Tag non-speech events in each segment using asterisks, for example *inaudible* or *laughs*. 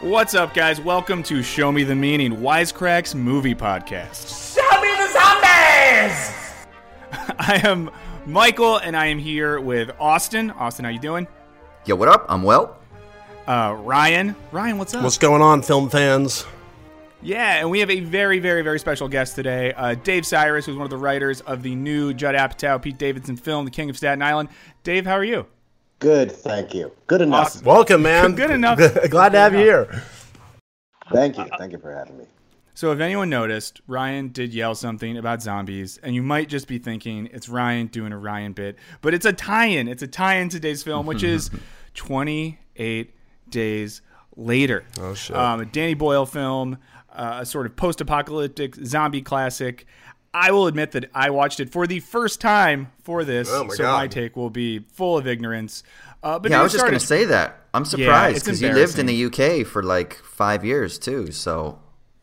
What's up, guys? Welcome to Show Me the Meaning, Wisecracks movie podcast. Show me the zombies! *laughs* I am Michael, and I am here with Austin. Austin, how you doing? Yo, what up? I'm well. Uh, Ryan. Ryan, what's up? What's going on, film fans? Yeah, and we have a very, very, very special guest today. Uh, Dave Sirus, who's one of the writers of the new Judd Apatow, Pete Davidson film, The King of Staten Island. Dave, how are you? Good, thank you. Good enough. Awesome. Welcome, man. *laughs* Good enough. Glad to have you here. Thank you. Thank you for having me. So, if anyone noticed, Ryan did yell something about zombies, and you might just be thinking it's Ryan doing a Ryan bit, but it's a tie-in. It's a tie-in today's film, which is *laughs* 28 Days Later. Oh, shit. Um, a Danny Boyle film, uh, a sort of post-apocalyptic zombie classic. I will admit that I watched it for the first time for this, Oh, my so God. my take will be full of ignorance. Uh, but Yeah, I was get just going to say that. I'm surprised it's because you lived in the UK for like five years too. So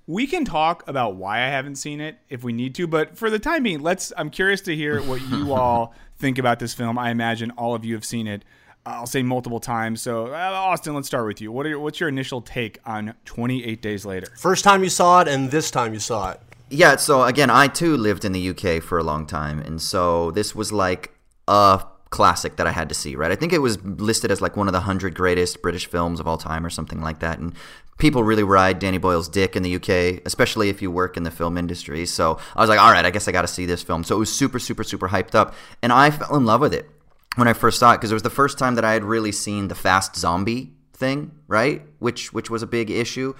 We can talk about why I haven't seen it if we need to, but for the time being, let's. I'm curious to hear what you *laughs* all think about this film. I imagine all of you have seen it. I'll say multiple times. So, uh, Austin, let's start with you. What are your, what's your initial take on 28 Days Later? First time you saw it, and this time you saw it. Yeah, so again, I too lived in the UK for a long time, and so this was like a classic that I had to see. Right? I think it was listed as like one of the hundred greatest British films of all time or something like that, and people really ride Danny Boyle's dick in the UK, especially if you work in the film industry. So I was like, all right, I guess I got to see this film. So it was super, super, super hyped up, and I fell in love with it when I first saw it because it was the first time that I had really seen the fast zombie thing, right? Which which was a big issue.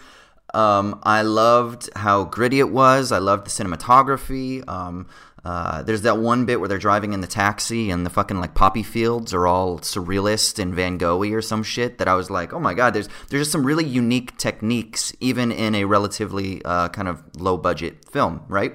Um, I loved how gritty it was. I loved the cinematography. Um, uh, there's that one bit where they're driving in the taxi and the fucking like poppy fields are all surrealist and Van Gogh or some shit that I was like, oh my god, there's there's just some really unique techniques even in a relatively uh, kind of low budget film, right?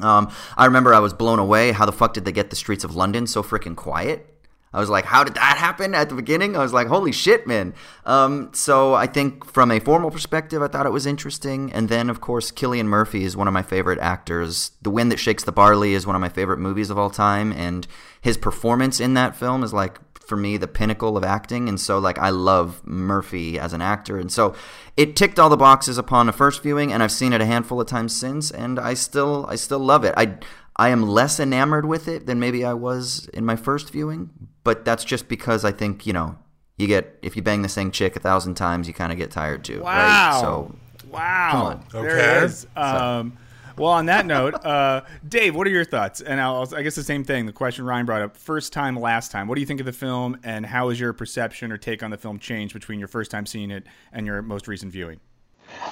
Um, I remember I was blown away. How the fuck did they get the streets of London so freaking quiet? I was like, how did that happen at the beginning? I was like, holy shit, man. Um, so I think from a formal perspective, I thought it was interesting. And then, of course, Cillian Murphy is one of my favorite actors. The Wind That Shakes the Barley is one of my favorite movies of all time. And his performance in that film is like, for me, the pinnacle of acting. And so, like, I love Murphy as an actor. And so it ticked all the boxes upon a first viewing. And I've seen it a handful of times since. And I still, I still love it. I, I am less enamored with it than maybe I was in my first viewing, but that's just because I think you know you get if you bang the same chick a thousand times, you kind of get tired too. Wow. Right? So wow. Come on. There Okay. it is. Um, well, on that note, uh, Dave, what are your thoughts? And I'll, I guess the same thing. The question Ryan brought up: first time, last time. What do you think of the film, and how has your perception or take on the film changed between your first time seeing it and your most recent viewing?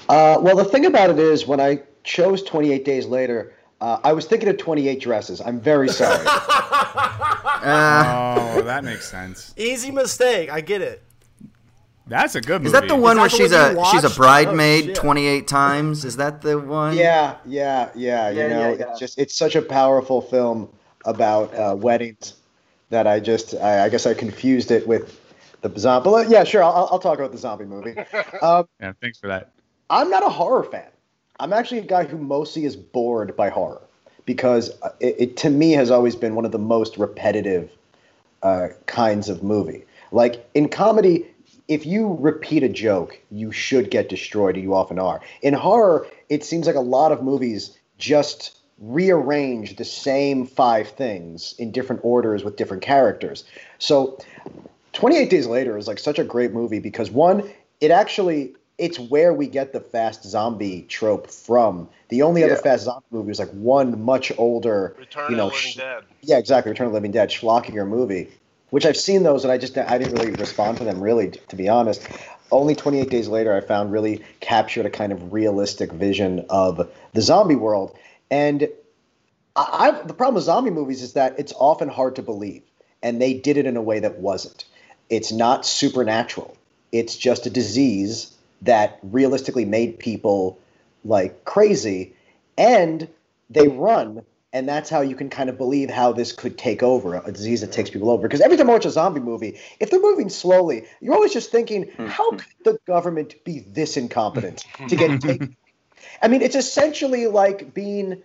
Uh, well, the thing about it is, when I chose 28 Days Later, uh, I was thinking of 28 Dresses. I'm very sorry. *laughs* Oh, that makes sense. Easy mistake. I get it. That's a good movie. is that the one that where the she's one a she's a watched? bridemaid Oh, twenty eight times? Is that the one? yeah, yeah, yeah. You Yeah, know, yeah, yeah. it's just it's such a powerful film about uh, weddings that I just I, I guess I confused it with the zombie. But yeah, sure. I'll, I'll talk about the zombie movie. *laughs* Um, Yeah, thanks for that. I'm not a horror fan. I'm actually a guy who mostly is bored by horror because uh, it, it to me has always been one of the most repetitive uh, kinds of movie. Like in comedy, if you repeat a joke, you should get destroyed, and you often are. In horror, it seems like a lot of movies just rearrange the same five things in different orders with different characters. So 28 Days Later is like such a great movie because one, it actually it's where we get the fast zombie trope from. The only other fast zombie movie was like one much older, Return you know, of the Living sh- Dead. yeah, exactly, Return of the Living Dead, schlockinger movie, which I've seen those and I just I didn't really respond to them really, to be honest. Only 28 Days Later, I found really captured a kind of realistic vision of the zombie world, and I, I've, the problem with zombie movies is that it's often hard to believe, and they did it in a way that wasn't. It's not supernatural. It's just a disease that realistically made people like crazy, and they run, and that's how you can kind of believe how this could take over a disease that takes people over. Because every time I watch a zombie movie, if they're moving slowly, you're always just thinking, mm-hmm. how could the government be this incompetent to get *laughs* taken? I mean, it's essentially like being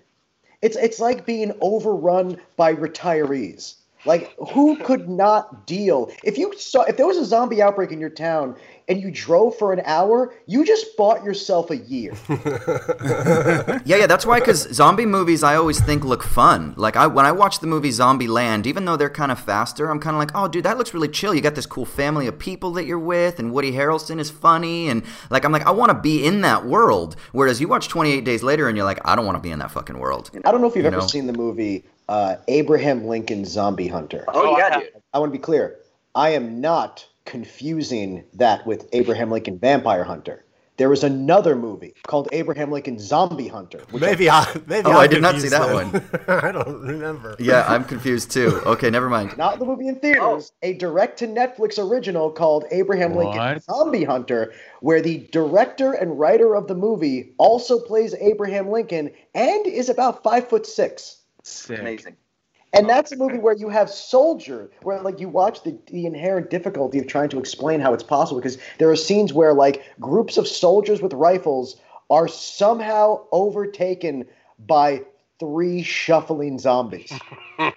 it's it's like being overrun by retirees. Like, who could not deal? If you saw, if there was a zombie outbreak in your town and you drove for an hour, you just bought yourself a year. *laughs* Yeah, yeah, that's why. Because zombie movies, I always think look fun. Like I, when I watch the movie Zombieland, even though they're kind of faster, I'm kind of like, oh, dude, that looks really chill. You got this cool family of people that you're with, and Woody Harrelson is funny, and like I'm like, I want to be in that world. Whereas you watch 28 Days Later, and you're like, I don't want to be in that fucking world. I don't know if you've You ever know? seen the movie uh, Abraham Lincoln Zombie Hunter. Oh, yeah, dude. I want to be clear. I am not confusing that with Abraham Lincoln Vampire Hunter. There was another movie called Abraham Lincoln Zombie Hunter. Maybe I maybe Oh, I'm I did not see confused that one. *laughs* I don't remember. Yeah, I'm confused too. Okay, never mind. not the movie in theaters, a direct to Netflix original called Abraham Lincoln Zombie Hunter, where the director and writer of the movie also plays Abraham Lincoln and is about five foot six. Sick. Amazing. And oh, that's a movie where you have soldier, where like you watch the, the inherent difficulty of trying to explain how it's possible because there are scenes where like groups of soldiers with rifles are somehow overtaken by three shuffling zombies. *laughs*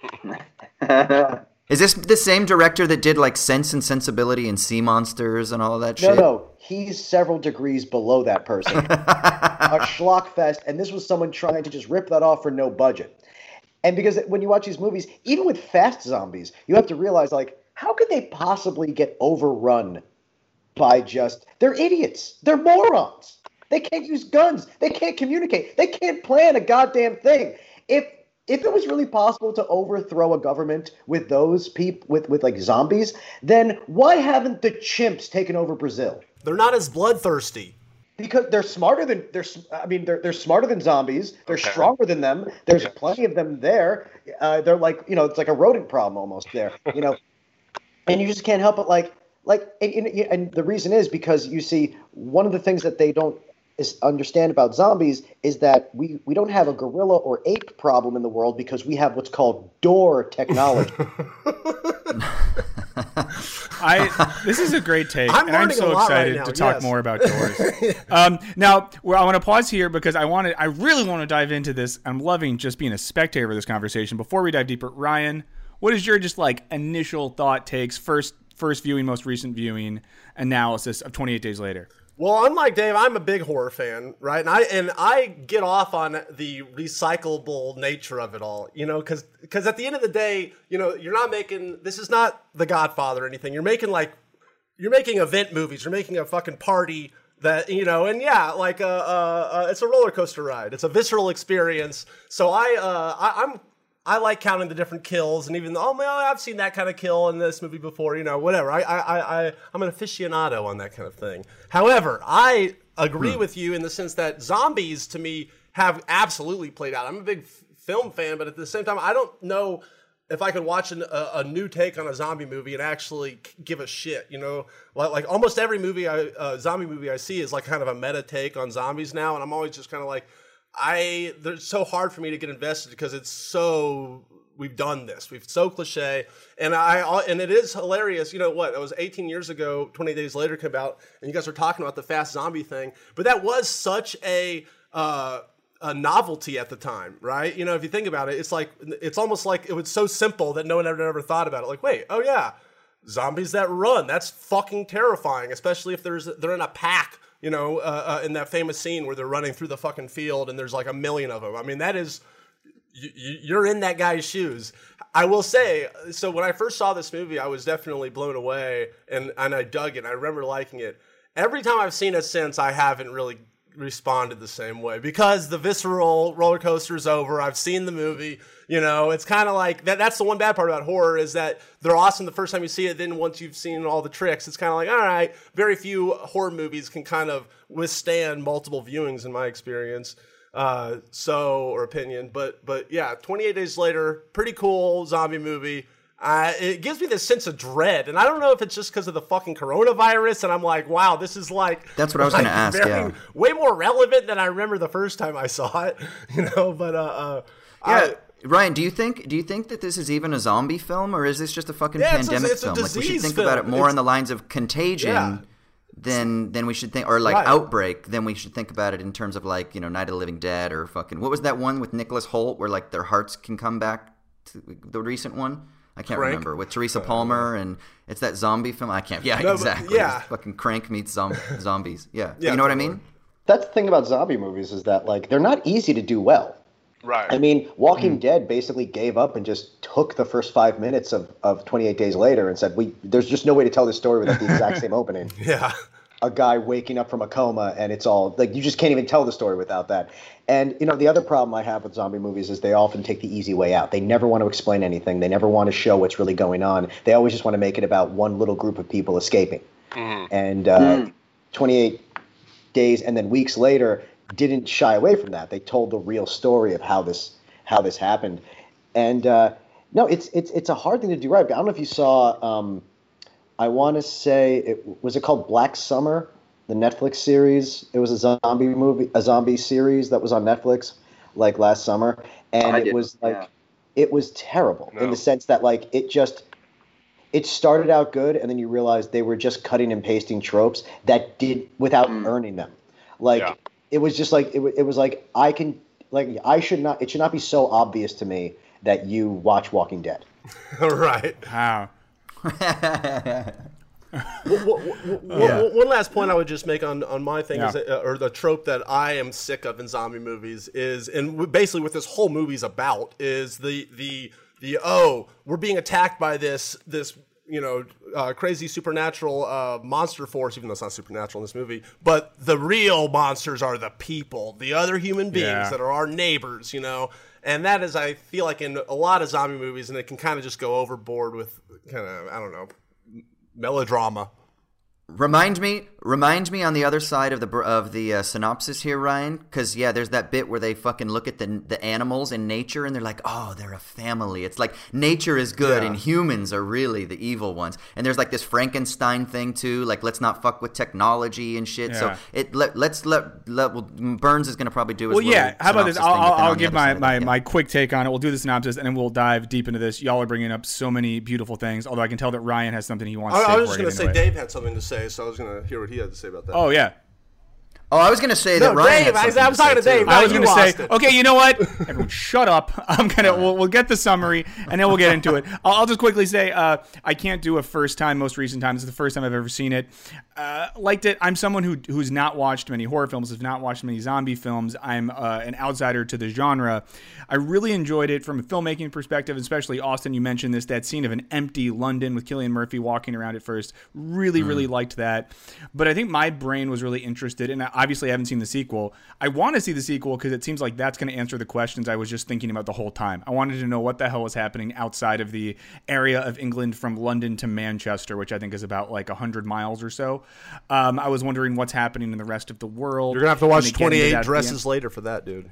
*laughs* Is this the same director that did like Sense and Sensibility and Sea Monsters and all of that No, shit? No, no, he's several degrees below that person. *laughs* a schlock fest, and this was someone trying to just rip that off for no budget. And because when you watch these movies, even with fast zombies, you have to realize like, how could they possibly get overrun by just they're idiots. They're morons. They can't use guns. They can't communicate. They can't plan a goddamn thing. If if it was really possible to overthrow a government with those people with, with like zombies, then why haven't the chimps taken over Brazil? They're not as bloodthirsty. Because they're smarter than they're i mean they're, they're smarter than zombies. They're stronger than them. There's plenty of them there. Uh, they're like you know it's like a rodent problem almost there you know? *laughs* And you just can't help but like like and, and, and the reason is because you see one of the things that they don't is understand about zombies is that we we don't have a gorilla or ape problem in the world because we have what's called door *laughs* technology *laughs* I this is a great take, I'm and I'm so right excited now, to talk yes. more about *laughs* doors. um, now, well, I want to pause here because I want to. I really want to dive into this. I'm loving just being a spectator of this conversation. Before we dive deeper, Ryan, what is your just like initial thought takes first first viewing, most recent viewing analysis of 28 Days Later? Well, unlike Dave, I'm a big horror fan, right? And I and I get off on the recyclable nature of it all, you know, because because at the end of the day, you know, you're not making this is not The Godfather or anything. You're making like you're making event movies. You're making a fucking party that you know, and yeah, like uh, uh, uh it's a roller coaster ride. It's a visceral experience. So I, uh, I I'm. I like counting the different kills, and even though, oh man, I've seen that kind of kill in this movie before, you know, whatever. I, I, I, I I'm an aficionado on that kind of thing. However, I agree with you in the sense that zombies to me have absolutely played out. I'm a big f- film fan, but at the same time, I don't know if I could watch an, a, a new take on a zombie movie and actually give a shit, you know, like, like almost every movie, I, uh, zombie movie I see is like kind of a meta take on zombies now, and I'm always just kind of like, I, they're so hard for me to get invested because it's so we've done this, we've so cliche, and I, and it is hilarious. You know what? It was 18 years ago, 20 days later came out, and you guys were talking about the fast zombie thing, but that was such a. Uh, a novelty at the time, right? You know, if you think about it, it's like it's almost like it was so simple that no one ever ever thought about it. Like, wait, oh yeah, zombies that run. That's fucking terrifying, especially if there's they're in a pack. You know, uh, uh, in that famous scene where they're running through the fucking field and there's like a million of them. I mean, that is you, you're in that guy's shoes. I will say, so when I first saw this movie, I was definitely blown away and, and I dug it. I remember liking it. Every time I've seen it since, I haven't really responded the same way because the visceral roller coaster is over. I've seen the movie. You know, it's kind of like that. That's the one bad part about horror is that they're awesome the first time you see it. Then once you've seen all the tricks, it's kind of like, all right, very few horror movies can kind of withstand multiple viewings in my experience uh, so or opinion. But but yeah, 28 Days Later, pretty cool zombie movie. Uh, it gives me this sense of dread, and I don't know if it's just because of the fucking coronavirus. And I'm like, wow, this is like That's what I was gonna ask, very- yeah. way more relevant than I remember the first time I saw it. *laughs* You know, but uh, uh Yeah. Ryan, do you think do you think that this is even a zombie film, or is this just a fucking Yeah, it's a- pandemic it's a film? Like we should think about it more It's- in the lines of contagion Yeah. than than we should think, or like Right. outbreak. Then we should think about it in terms of like you know Night of the Living Dead or fucking what was that one with Nicholas Hoult where like their hearts can come back? To, the recent one, I can't Crank? remember with Teresa uh, Palmer and it's that zombie film. I can't. Yeah, No, exactly. yeah. It's fucking Crank meets zom- zombies. Yeah. Yeah, you know what I mean? That's the thing about zombie movies is that like they're not easy to do well. Right. I mean, Walking mm. Dead basically gave up and just took the first five minutes of, of 28 Days Later and said, "We there's just no way to tell this story without the exact *laughs* same opening." Yeah. A guy waking up from a coma and it's all like you just can't even tell the story without that. And you know, the other problem I have with zombie movies is they often take the easy way out. They never want to explain anything. They never want to show what's really going on. They always just want to make it about one little group of people escaping. And uh, 28 days and then weeks later didn't shy away from that. They told the real story of how this how this happened. And uh, no, it's it's it's a hard thing to do right. I don't know if you saw um, I want to say it was it called Black Summer, the Netflix series. It was a zombie movie, a zombie series that was on Netflix like last summer, and I it did, was like yeah. it was terrible in the sense that like it just it started out good and then you realize they were just cutting and pasting tropes that did without mm. earning them. Like Yeah. it was just like it, it was like I can like I should not it should not be so obvious to me that you watch Walking Dead. *laughs* right. Wow. One- one- One last point I would just make on, on my thing is, that, uh, or the trope that I am sick of in zombie movies is, and basically what this whole movie's about is the the the oh we're being attacked by this this you know uh, crazy supernatural uh, monster force, even though it's not supernatural in this movie, but the real monsters are the people, the other human beings Yeah. that are our neighbors, you know. And that is, I feel like, in a lot of zombie movies, and it can kind of just go overboard with kind of, I don't know, melodrama. Remind me, remind me on the other side of the of the uh, synopsis here, Ryan, because yeah, there's that bit where they fucking look at the the animals in nature and they're like, oh, they're a family. It's like nature is good Yeah. and humans are really the evil ones. And there's like this Frankenstein thing too, like let's not fuck with technology and shit. So it let let's let, let well, Burns is gonna probably do his Well, yeah. How about this? I'll, thing, I'll, I'll give my, my, yeah. my quick take on it. We'll do the synopsis and then we'll dive deep into this. Y'all are bringing up so many beautiful things, although I can tell that Ryan has something he wants I, to say. I was just going to say into. Dave had something to say, so I was going to hear what he had to say about that. Oh, yeah. Oh, I was gonna say No, that Ryan. Dave, had I, I'm say, talking to too. Dave. I was you going to say, it. okay, you know what? *laughs* Everyone, shut up. I'm gonna. We'll, we'll get the summary and then we'll get into it. I'll, I'll just quickly say, uh, I can't do a first time, most recent time. This is the first time I've ever seen it. Uh, liked it. I'm someone who who's not watched many horror films, has not watched many zombie films. I'm uh, an outsider to the genre. I really enjoyed it from a filmmaking perspective, especially Austin. You mentioned this that scene of an empty London with Cillian Murphy walking around at first. Really, really liked that. But I think my brain was really interested, and I obviously I haven't seen the sequel. I want to see the sequel because it seems like that's going to answer the questions I was just thinking about the whole time. I wanted to know what the hell was happening outside of the area of England from London to Manchester, which I think is about like 100 miles or so. Um, I was wondering what's happening in the rest of the world. You're going to have to watch they get into that 28 at end. Dresses Later for that, dude.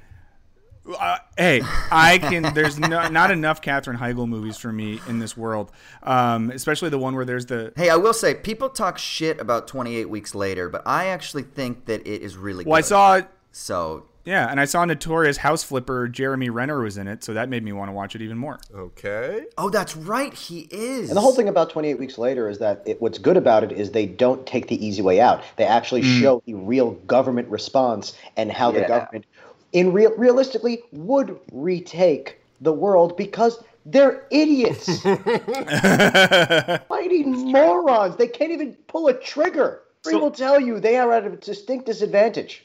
Uh, hey, I can. There's no, not enough Katherine Heigl movies for me in this world, um, especially the one where there's the. Hey, I will say, people talk shit about 28 Weeks Later, but I actually think that it is really Well, I good. saw. So, Yeah, and I saw notorious house flipper Jeremy Renner was in it, so that made me want to watch it even more. Okay. oh, that's right, he is. And the whole thing about 28 Weeks Later is that it, what's good about it is they don't take the easy way out. They actually mm. show the real government response and how the government, in real, realistically, would retake the world because they're idiots, *laughs* *laughs* fighting morons. They can't even pull a trigger. Free will tell you they are at a distinct disadvantage.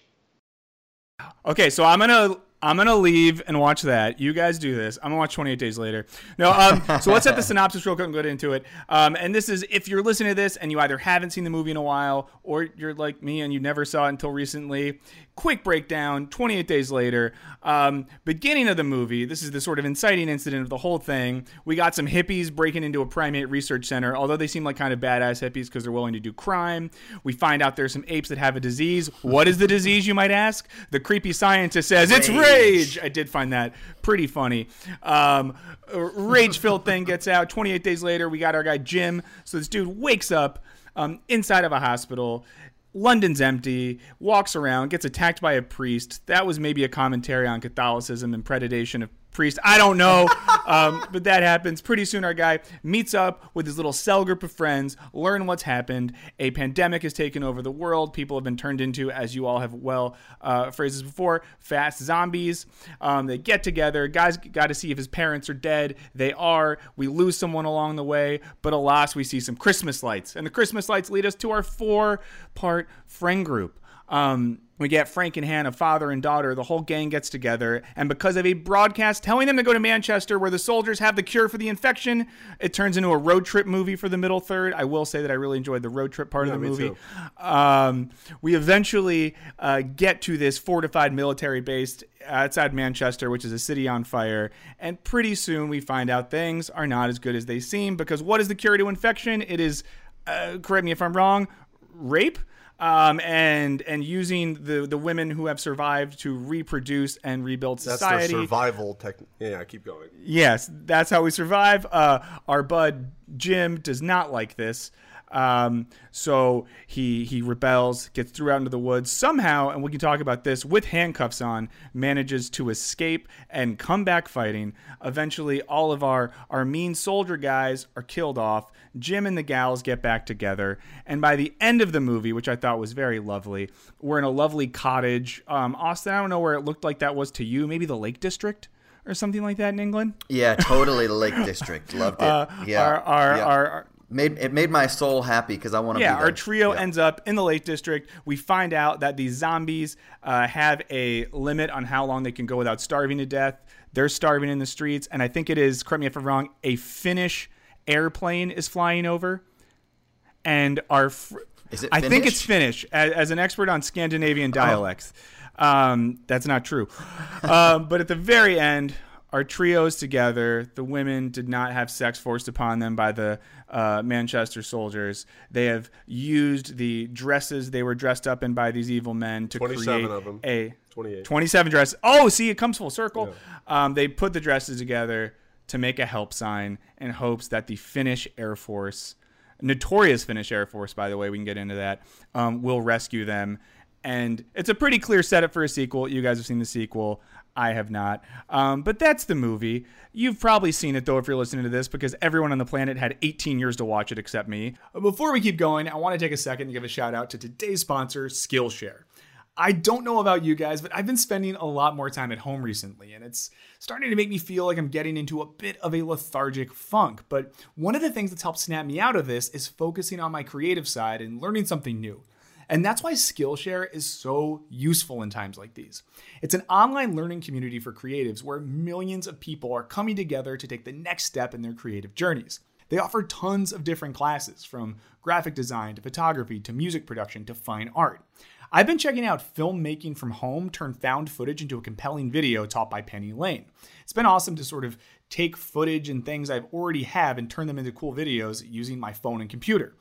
Okay, so I'm gonna I'm gonna leave and watch that. You guys do this. I'm gonna watch 28 Days Later. No, um, so let's set the *laughs* synopsis real quick and get into it. Um, and this is if you're listening to this and you either haven't seen the movie in a while or you're like me and you never saw it until recently. Quick breakdown: 28 Days Later. Um, beginning of the movie. This is the sort of inciting incident of the whole thing. We got some hippies breaking into a primate research center. Although they seem like kind of badass hippies because they're willing to do crime. We find out there's some apes that have a disease. What is the disease, you might ask? The creepy scientist says it's Rage. Rage. I did find that pretty funny. Um, rage-filled thing gets out. 28 days later, we got our guy Jim. So this dude wakes up um, inside of a hospital. London's empty, walks around, gets attacked by a priest. That was maybe a commentary on Catholicism and predation of priest. I don't know. *laughs* um, but that happens. Pretty soon, our guy meets up with his little cell group of friends, learn what's happened. A pandemic has taken over the world. People have been turned into, as you all have well uh, phrases before, fast zombies. Um, they get together. Guys got to see if his parents are dead. They are. We lose someone along the way, but alas, we see some Christmas lights. And the Christmas lights lead us to our four part friend group. Um, we get Frank and Hannah, father and daughter. The whole gang gets together, and because of a broadcast telling them to go to Manchester, where the soldiers have the cure for the infection, it turns into a road trip movie for the middle third. I will say that I really enjoyed the road trip part Yeah, of the movie. Um, we eventually uh, get to this fortified military base outside Manchester, which is a city on fire, and pretty soon we find out things are not as good as they seem. Because what is the cure to infection? It is, uh, correct me if I'm wrong, rape um, and and using the the women who have survived to reproduce and rebuild society. That's their survival technique. Yeah, keep going. Yes, that's how we survive. Uh, our bud Jim does not like this. Um, so he he rebels, gets threw out into the woods somehow, and we can talk about this with handcuffs on. Manages to escape and come back fighting. Eventually, all of our our mean soldier guys are killed off. Jim and the gals get back together, and by the end of the movie, which I thought was very lovely, we're in a lovely cottage. Um, Austin, I don't know where it looked like that was to you. Maybe the Lake District or something like that in England. Yeah, totally the Lake District. Loved it. yeah. Our our, yeah. our, our made it made my soul happy because I want to yeah, our trio Yeah. ends up in the Lake District. We find out that these zombies uh, have a limit on how long they can go without starving to death. They're starving in the streets, and I think it is. Correct me if I'm wrong. A Finnish airplane is flying over, and our. Fr- Is it I think it's Finnish. As, as an expert on Scandinavian dialects, um, that's not true. um, but at the very end, our trios together. The women did not have sex forced upon them by the uh, Manchester soldiers. They have used the dresses they were dressed up in by these evil men to 27 create of them. a 28. 27 dresses. Oh, see, it comes full circle. Um, they put the dresses together to make a help sign in hopes that the Finnish Air Force, notorious Finnish Air Force, by the way, we can get into that, um, will rescue them. And it's a pretty clear setup for a sequel. You guys have seen the sequel. I have not. Um, but that's the movie. You've probably seen it, though, if you're listening to this, because everyone on the planet had 18 years to watch it except me. Before we keep going, I want to take a second to give a shout out to today's sponsor, Skillshare. I don't know about you guys, but I've been spending a lot more time at home recently, and it's starting to make me feel like I'm getting into a bit of a lethargic funk. But one of the things that's helped snap me out of this is focusing on my creative side and learning something new. And that's why Skillshare is so useful in times like these. It's an online learning community for creatives where millions of people are coming together to take the next step in their creative journeys. They offer tons of different classes, from graphic design to photography to music production to fine art. I've been checking out filmmaking from home turn found footage into a compelling video taught by Penny Lane. It's been awesome to sort of take footage and things I've already have and turn them into cool videos using my phone and computer.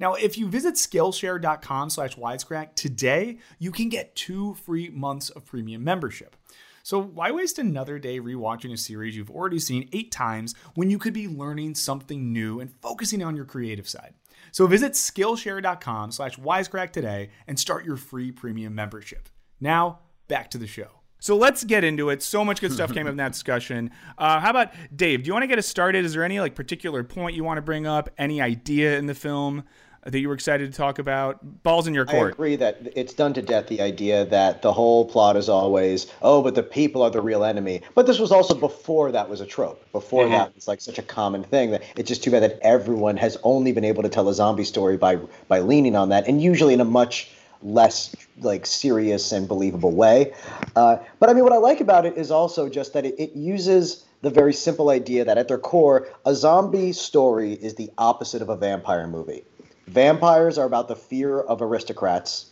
Now, if you visit Skillshare.com slash wisecrack today, you can get two free months of premium membership. So why waste another day rewatching a series you've already seen eight times when you could be learning something new and focusing on your creative side? So visit Skillshare.com slash wisecrack today and start your free premium membership. Now, back to the show. So let's get into it. So much good stuff came up in that discussion. Uh, how about Dave? Do you want to get us started? Is there any like particular point you want to bring up? Any idea in the film that you were excited to talk about? Balls in your court. I agree that it's done to death the idea that the whole plot is always, oh, but the people are the real enemy. But this was also before that was a trope. Before Mm-hmm. that, it's like such a common thing that it's just too bad that everyone has only been able to tell a zombie story by by leaning on that, and usually in a much less like serious and believable way. Uh, but I mean, what I like about it is also just that it, it uses the very simple idea that at their core, a zombie story is the opposite of a vampire movie. Vampires are about the fear of aristocrats,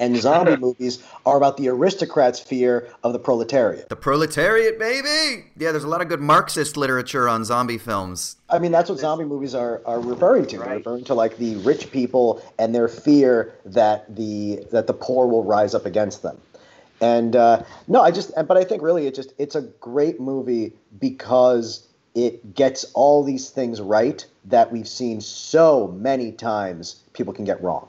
and zombie *laughs* movies are about the aristocrats' fear of the proletariat. The proletariat, baby. Yeah, there's a lot of good Marxist literature on zombie films. I mean, that's what zombie movies are, are referring to. They're referring to like the rich people and their fear that the that the poor will rise up against them. And uh, no, I just but I think really it just it's a great movie because it gets all these things right that we've seen so many times people can get wrong.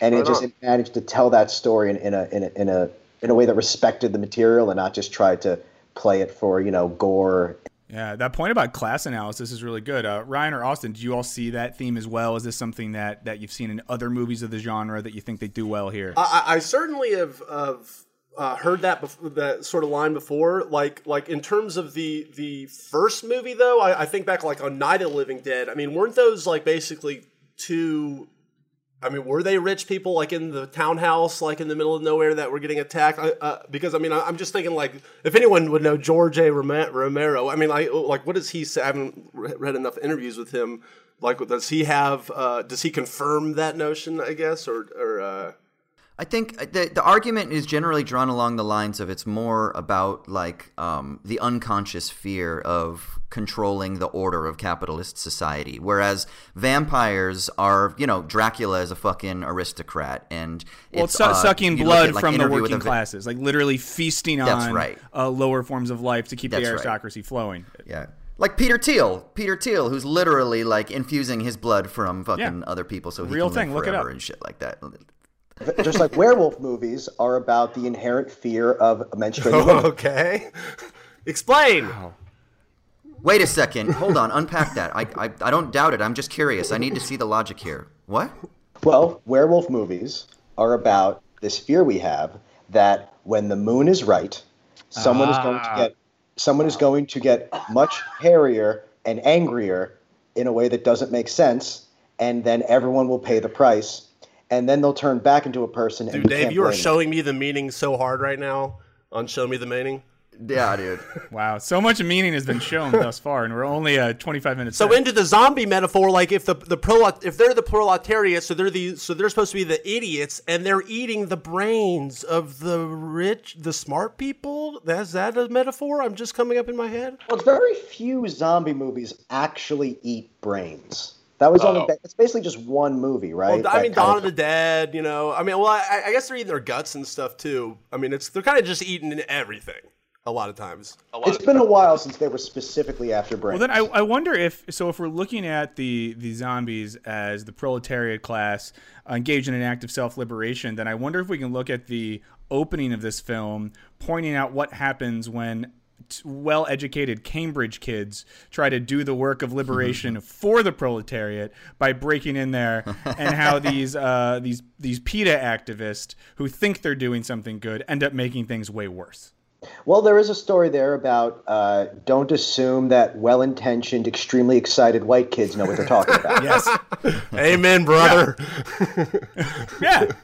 And it just it managed to tell that story in, in a in a in a in a way that respected the material and not just tried to play it for you know gore. Yeah, that point about class analysis is really good. Uh, Ryan or Austin, do you all see that theme as well? Is this something that, that you've seen in other movies of the genre that you think they do well here? I, I certainly have, have uh, heard that bef- that sort of line before. Like like in terms of the the first movie though, I, I think back like on Night of the Living Dead. I mean, weren't those like basically two? I mean, were they rich people like in the townhouse, like in the middle of nowhere, that were getting attacked? I, uh, because I mean, I, I'm just thinking like if anyone would know George A. Romero, I mean, like like what does he say? I haven't read enough interviews with him. Like, does he have? Uh, does he confirm that notion? I guess, or or. Uh, I think the the argument is generally drawn along the lines of it's more about like um, the unconscious fear of controlling the order of capitalist society, whereas vampires are, you know, Dracula is a fucking aristocrat, and well, it's su- uh, sucking blood at, like, from the working Va- classes, like literally feasting on right. uh, lower forms of life to keep That's the right. aristocracy flowing. Yeah. Like Peter Thiel, Peter Thiel, who's literally like infusing his blood from fucking Yeah. other people so he Real can thing, live look it forever up. and shit like that. Just like werewolf movies are about the inherent fear of menstruating *laughs* women. okay, explain. Wait a second, hold on, unpack that. I, I I don't doubt it. I'm just curious. I need to see the logic here. What? Well, werewolf movies are about this fear we have that when the moon is right, someone is going to ah. get someone is going to get much hairier and angrier in a way that doesn't make sense, and then everyone will pay the price, and then they'll turn back into a person. and Dude, you Dave, can't you are blame them. showing me the meaning so hard right now on Show Me the Meaning. Yeah, dude. *laughs* Wow, so much meaning has been shown thus *laughs* far, and we're only uh, 25 minutes. So in. into the zombie metaphor, like if the the prolet if they're the proletariat, so they're the so they're supposed to be the idiots, and they're eating the brains of the rich, the smart people. Is that a metaphor? I'm just coming up in my head. Well, very few zombie movies actually eat brains. That was only. It's basically just one movie, right? Well, I mean, kind Dawn of- of the Dead. You know, I mean, well, I, I guess they're eating their guts and stuff too. I mean, it's they're kind of just eating everything a lot of times. A lot It's of been a while since they were specifically after brains. Well, then I, I wonder if so. If we're looking at the the zombies as the proletariat class uh, engaged in an act of self liberation, then I wonder if we can look at the opening of this film, pointing out what happens when t- well educated Cambridge kids try to do the work of liberation *laughs* for the proletariat by breaking in there, and how *laughs* these uh, these these PETA activists who think they're doing something good end up making things way worse. Well, there is a story there about uh, don't assume that well-intentioned, extremely excited white kids know what they're talking about. *laughs* Yes. Amen, brother. yeah. And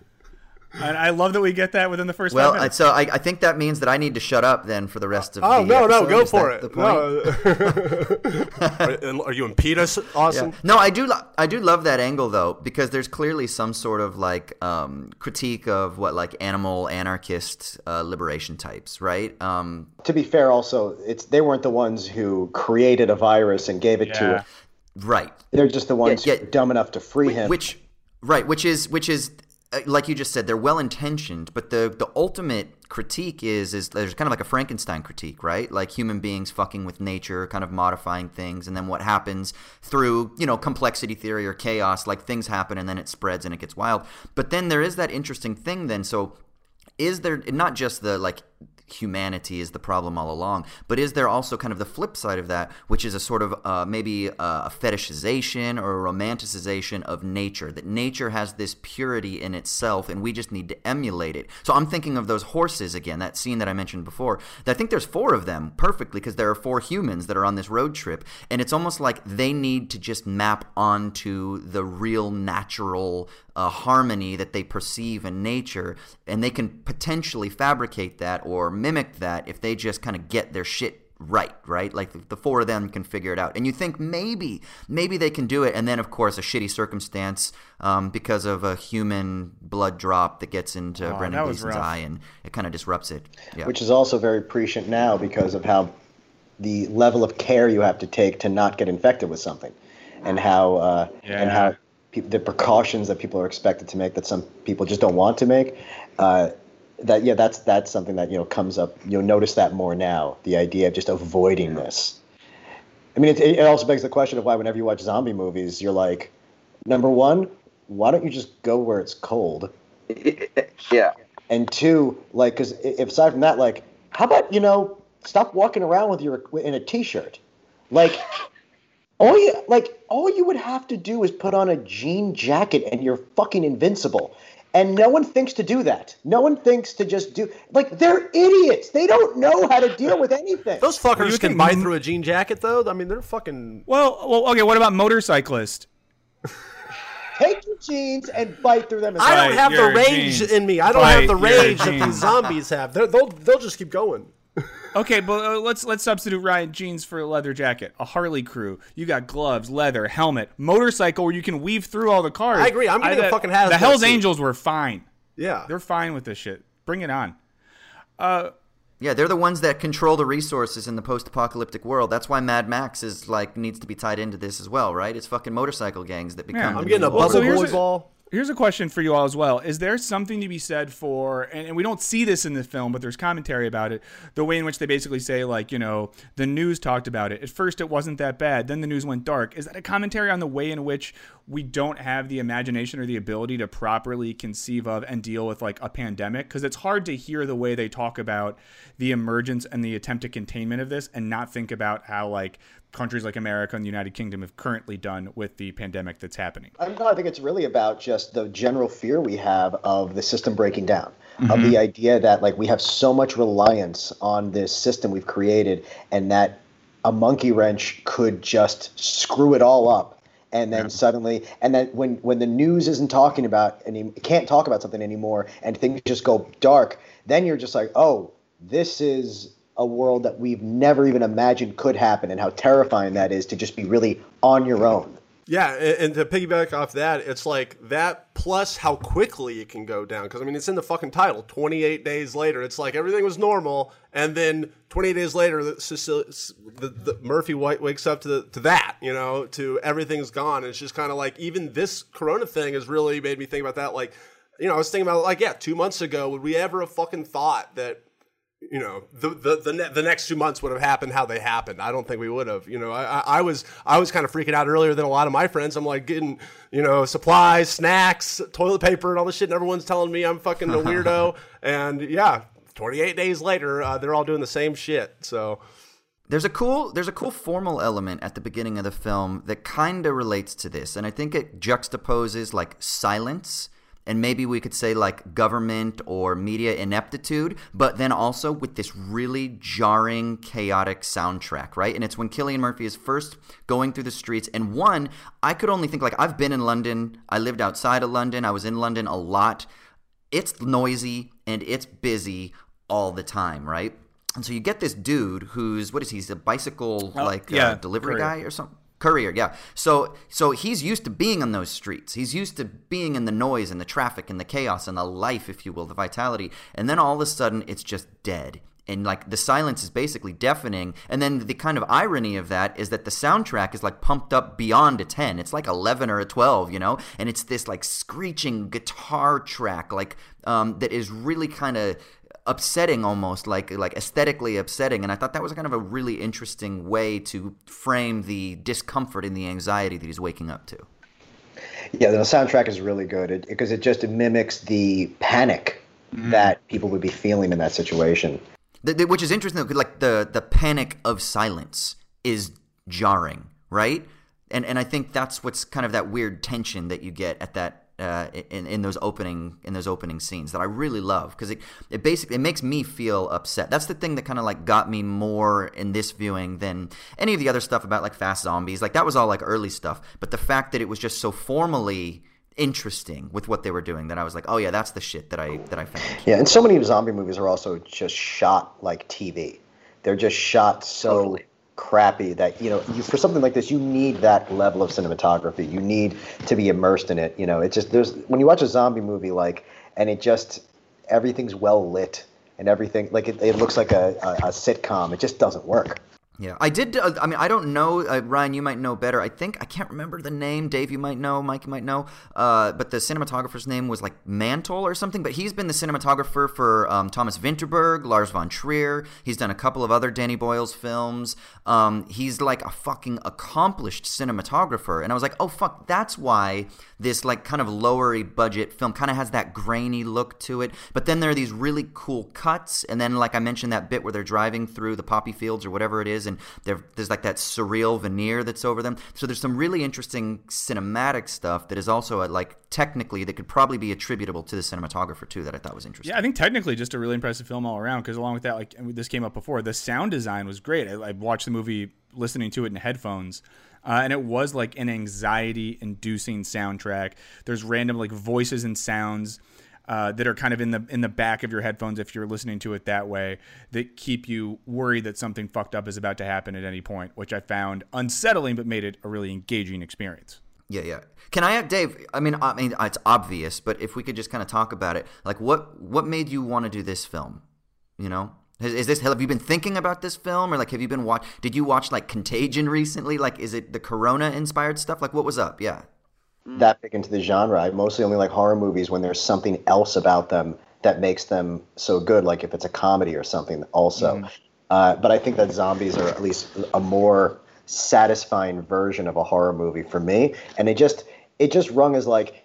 I love that we get that within the first Well, five minutes. so I, I think that means that I need to shut up then for the rest of Oh the no, no, go Is for it. the point? No. *laughs* are, are you in PETA, Austin? Yeah. No, I do. Lo- I do love that angle though, because there's clearly some sort of like um, critique of what like animal anarchist uh, liberation types, right? Um, to be fair, also, it's they weren't the ones who created a virus and gave it Yeah. to. right. They're just the ones Yeah, who yeah. dumb enough to free him. Which, right, which is which is Uh, like you just said, they're well intentioned, but the the ultimate critique is is there's kind of like a Frankenstein critique, right? Like human beings fucking with nature, kind of modifying things, and then what happens through you know complexity theory or chaos, like things happen and then it spreads and it gets wild. But then there is that interesting thing. Then so is there not just the like humanity is the problem all along. But is there also kind of the flip side of that which is a sort of uh, maybe a fetishization or a romanticization of nature that nature has this purity in itself and we just need to emulate it? So i'm thinking of those horses again that scene that i mentioned before. I think there's four of them perfectly because there are four humans that are on this road trip and it's almost like they need to just map onto the real natural uh, harmony that they perceive in nature, and they can potentially fabricate that or mimic that if they just kind of get their shit right, right? Like the, the four of them can figure it out, and you think maybe, maybe they can do it, and then of course a shitty circumstance um, because of a human blood drop that gets into Oh, Brendan that Gleeson's eye, and it kind of disrupts it. Yeah. which is also very prescient now because of how the level of care you have to take to not get infected with something, and how uh, and how pe- the precautions that people are expected to make that some people just don't want to make. Uh, that yeah, that's that's something that you know comes up. You'll notice that more now. The idea of just avoiding this. I mean, it, it also begs the question of why whenever you watch zombie movies, you're like, number one, why don't you just go where it's cold? *laughs* yeah. and two, like, because if aside from that, like, how about you know, stop walking around with your in a t-shirt. Like *laughs* all you like all you would have to do is put on a jean jacket and you're fucking invincible. And no one thinks to do that. No one thinks to just do like they're idiots. They don't know how to deal with anything. Those fuckers would can think bite m- through a jean jacket though. I mean, they're fucking. Well, well, okay. What about motorcyclist? *laughs* Take your jeans and bite through them. As I don't have the rage jeans. in me. I don't Bite have the rage that these zombies have. They're, they'll they'll just keep going. Okay, but uh, let's let's substitute Ryan jeans for a leather jacket, a Harley crew. You got gloves, leather, helmet, motorcycle where you can weave through all the cars. I agree. I'm getting a the- fucking hazmat The Hell's suit. Angels were fine. Yeah. They're fine with this shit. Bring it on. Yeah, they're the ones that control the resources in the post-apocalyptic world. That's why Mad Max is like needs to be tied into this as well, right? It's fucking motorcycle gangs that become. Yeah. the I'm I'm getting a new Well, bubble so boy ball. Here's a question for you all as well. Is there something to be said for, and, and we don't see this in the film, but there's commentary about it, the way in which they basically say, like, you know, the news talked about it. At first, it wasn't that bad. Then the news went dark. Is that a commentary on the way in which we don't have the imagination or the ability to properly conceive of and deal with, like, a pandemic? Because it's hard to hear the way they talk about the emergence and the attempt at containment of this and not think about how, like, countries like America and the United Kingdom have currently done with the pandemic that's happening. I, no, I think it's really about just the general fear we have of the system breaking down, of mm-hmm. the idea that like we have so much reliance on this system we've created, and that a monkey wrench could just screw it all up. And then suddenly, and then when when the news isn't talking about any, can't talk about something anymore, and things just go dark, then you're just like, oh, this is a world that we've never even imagined could happen, and how terrifying that is to just be really on your own. Yeah, and, to piggyback off that, it's like that plus how quickly it can go down. Because I mean, it's in the fucking title. Twenty eight days later, it's like everything was normal, and then twenty eight days later, the, the, the Murphy White wakes up to the, to that. You know, to everything's gone. And it's just kind of like even this Corona thing has really made me think about that. Like, you know, I was thinking about like, yeah, two months ago, would we ever have fucking thought that you know the the the, ne- the next two months would have happened how they happened. I don't think we would have. You know, I, I was I was kind of freaking out earlier than a lot of my friends. I'm like getting you know supplies, snacks, toilet paper, and all this shit, and everyone's telling me I'm fucking a *laughs* weirdo. and yeah, 28 days later, uh, they're all doing the same shit. So There's a cool there's a cool formal element at the beginning of the film that kind of relates to this, and I think it juxtaposes like silence and maybe we could say like government or media ineptitude, but then also with this really jarring, chaotic soundtrack, right? And it's when Cillian Murphy is first going through the streets. And one, I could only think like I've been in London, I lived outside of London, I was in London a lot. It's noisy and it's busy all the time, right? And so you get this dude who's what is he? He's a bicycle like yeah, uh, delivery courier. guy or something. Courier, yeah. So so he's used to being on those streets. He's used to being in the noise and the traffic and the chaos and the life, if you will, the vitality. And then all of a sudden, it's just dead. And like the silence is basically deafening. And then the kind of irony of that is that the soundtrack is like pumped up beyond a 10. It's like 11 or a 12, you know? And it's this like screeching guitar track, like um, that is really kind of upsetting almost like like aesthetically upsetting and i thought that was kind of a really interesting way to frame the discomfort and the anxiety that he's waking up to. Yeah, the soundtrack is really good. Because it, just mimics the panic mm-hmm. that people would be feeling in that situation. The- the- which is interesting though like the the panic of silence is jarring right? And and i think that's what's kind of that weird tension that you get at that uh, in, in those opening in those opening scenes that I really love because it, it basically it makes me feel upset. That's the thing that kind of like got me more in this viewing than any of the other stuff about like fast zombies. Like that was all like early stuff, but the fact that it was just so formally interesting with what they were doing that I was like, oh yeah, that's the shit that I that I found. Yeah, and so many zombie movies are also just shot like TV. They're just shot so crappy that you know you, for something like this you need that level of cinematography. You need to be immersed in it. You know, it's just there's when you watch a zombie movie like and it just everything's well lit and everything like it, it looks like a, a, a sitcom. It just doesn't work. Yeah, I did. Uh, I mean, I don't know. Uh, Ryan, you might know better. I think I can't remember the name. Dave, you might know. Mike, you might know. Uh, but the cinematographer's name was like Mantle or something. But he's been the cinematographer for um, Thomas Vinterberg, Lars von Trier. He's done a couple of other Danny Boyle's films. Um, he's like a fucking accomplished cinematographer. And I was like, oh fuck, that's why this like kind of lowery budget film kind of has that grainy look to it. But then there are these really cool cuts, and then like I mentioned that bit where they're driving through the poppy fields or whatever it is, and there's like that surreal veneer that's over them. So there's some really interesting cinematic stuff that is also a, like technically that could probably be attributable to the cinematographer too that I thought was interesting. Yeah, I think technically just a really impressive film all around. Because along with that, like this came up before, the sound design was great. I, I watched the movie listening to it in headphones. Uh, and it was like an anxiety inducing soundtrack. There's random like voices and sounds uh, that are kind of in the in the back of your headphones if you're listening to it that way that keep you worried that something fucked up is about to happen at any point, which I found unsettling but made it a really engaging experience. Yeah, yeah. Can I, Dave? I mean, I mean, it's obvious, but if we could just kind of talk about it, like what what made you want to do this film? You know, is, is, this have you been thinking about this film, or like have you been watch? Did you watch like Contagion recently? Like, is it the Corona inspired stuff? Like, what was up? Yeah that big into the genre. I mostly only like horror movies when there's something else about them that makes them so good, like if it's a comedy or something. Also, mm-hmm. uh, but I think that zombies are at least a more satisfying version of a horror movie for me, and it just it just rung as like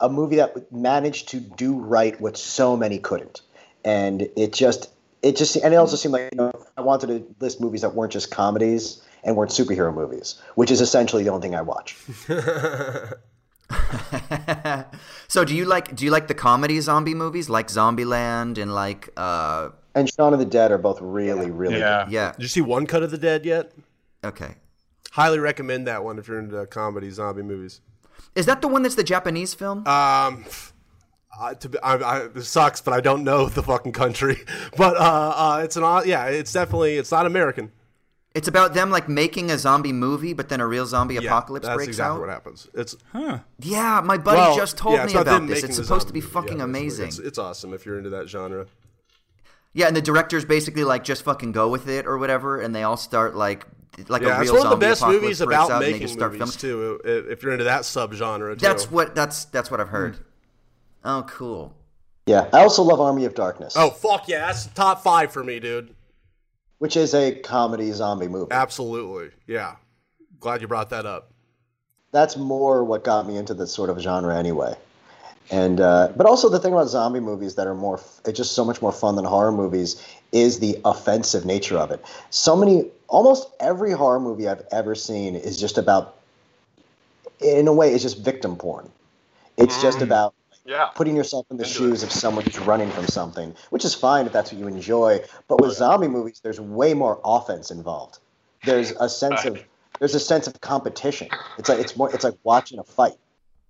a movie that managed to do right what so many couldn't, and it just it just and it also seemed like you know I wanted to list movies that weren't just comedies and weren't superhero movies, which is essentially the only thing I watch. *laughs* so do you like do you like the comedy zombie movies like Zombieland and like uh and Shaun of the Dead are both really really yeah. good. Yeah. Did you see One Cut of the Dead yet? Okay. Highly recommend that one if you're into comedy zombie movies. Is that the one that's the Japanese film? Um uh, to be, I, I, it sucks, but I don't know the fucking country. *laughs* But uh, uh, it's an yeah, it's definitely it's not American. It's about them like making a zombie movie, but then a real zombie yeah, apocalypse that's breaks exactly out. what happens. It's huh. Yeah, my buddy well, just told yeah, me about this. It's supposed to be fucking yeah, amazing. It's, it's, awesome if you're into that genre. Yeah, and the directors basically like just fucking go with it or whatever, and they all start like like yeah, a real it's one of the best movies about making movies too. If you're into that subgenre, too. That's what that's that's what I've heard. Mm. Oh, cool. Yeah, I also love Army of Darkness. Oh fuck yeah, that's top five for me, dude. Which is a comedy zombie movie. Absolutely, yeah. Glad you brought that up. That's more what got me into this sort of genre anyway. And uh, but also the thing about zombie movies that are more it's just so much more fun than horror movies is the offensive nature of it. So many almost every horror movie I've ever seen is just about in a way it's just victim porn. It's mm. just about yeah. putting yourself in the Into shoes it. of someone who's running from something, which is fine if that's what you enjoy. But with zombie movies, there's way more offense involved. There's a sense of *laughs* there's a sense of competition. It's like it's more it's like watching a fight.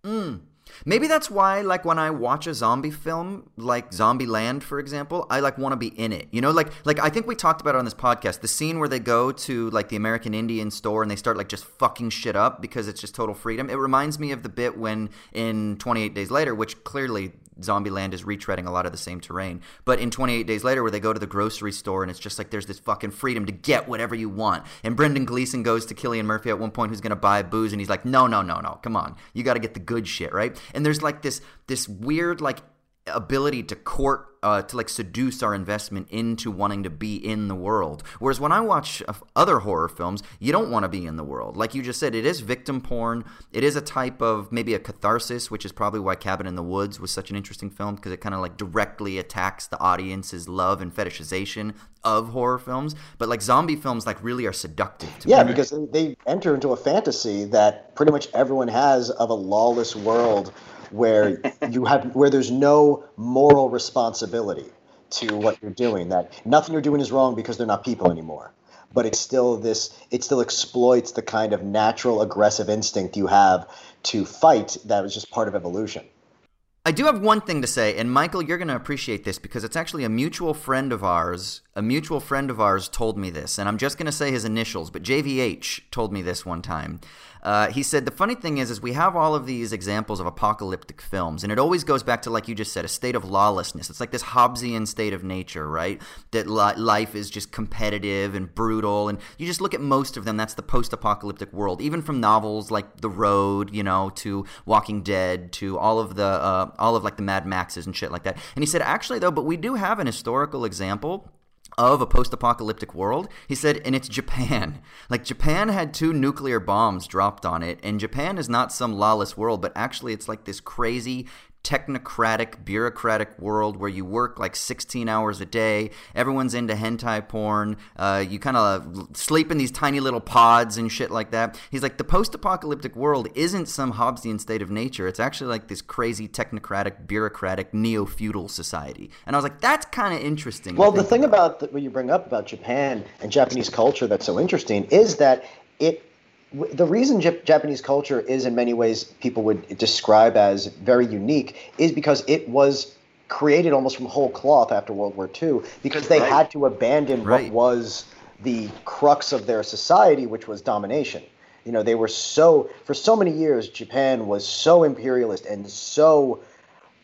Mm. Maybe that's why, like, when I watch a zombie film, like Zombieland, for example, I like want to be in it. You know, like, like I think we talked about it on this podcast. The scene where they go to like the American Indian store and they start like just fucking shit up because it's just total freedom. It reminds me of the bit when in 28 Days Later, which clearly Zombieland is retreading a lot of the same terrain. But in 28 Days Later, where they go to the grocery store and it's just like there's this fucking freedom to get whatever you want. And Brendan Gleeson goes to Cillian Murphy at one point who's going to buy booze and he's like, no, no, no, no, come on. You got to get the good shit, right? And there's like this this weird like ability to court uh, to like seduce our investment into wanting to be in the world. Whereas when i watch other horror films you don't want to be in the world. Like you just said it is victim porn. It is a type of maybe a catharsis which is probably why cabin in the woods was such an interesting film because it kind of like directly attacks the audience's love and fetishization of horror films. But like zombie films like really are seductive yeah me. because they enter into a fantasy that pretty much everyone has of a lawless world where *laughs* you have where there's no moral responsibility to what you're doing. That nothing you're doing is wrong because they're not people anymore. But it's still this. It still exploits the kind of natural aggressive instinct you have to fight that was just part of evolution. I do have one thing to say, and Michael, you're going to appreciate this because it's actually a mutual friend of ours. A mutual friend of ours told me this, and I'm just going to say his initials, but JVH told me this one time. Uh, he said the funny thing is, is we have all of these examples of apocalyptic films, and it always goes back to like you just said, a state of lawlessness. It's like this Hobbesian state of nature, right? That li- life is just competitive and brutal, and you just look at most of them. That's the post-apocalyptic world, even from novels like The Road, you know, to Walking Dead, to all of the uh, all of like the Mad Maxes and shit like that. And he said, actually though, but we do have an historical example of a post-apocalyptic world he said and it's japan. *laughs* Like japan had two nuclear bombs dropped on it and japan is not some lawless world but actually it's like this crazy technocratic, bureaucratic world where you work like 16 hours a day. Everyone's into hentai porn. Uh, you kind of sleep in these tiny little pods and shit like that. He's like, the post apocalyptic world isn't some Hobbesian state of nature. It's actually like this crazy, technocratic, bureaucratic, neo feudal society. And I was like, that's kind of interesting. Well, the thing about the, what you bring up about Japan and Japanese culture that's so interesting is that it the reason Jap- Japanese culture is in many ways people would describe as very unique is because it was created almost from whole cloth after World War II because they Right. had to abandon Right. what was the crux of their society, which was domination. You know, they were so for so many years Japan was so imperialist and so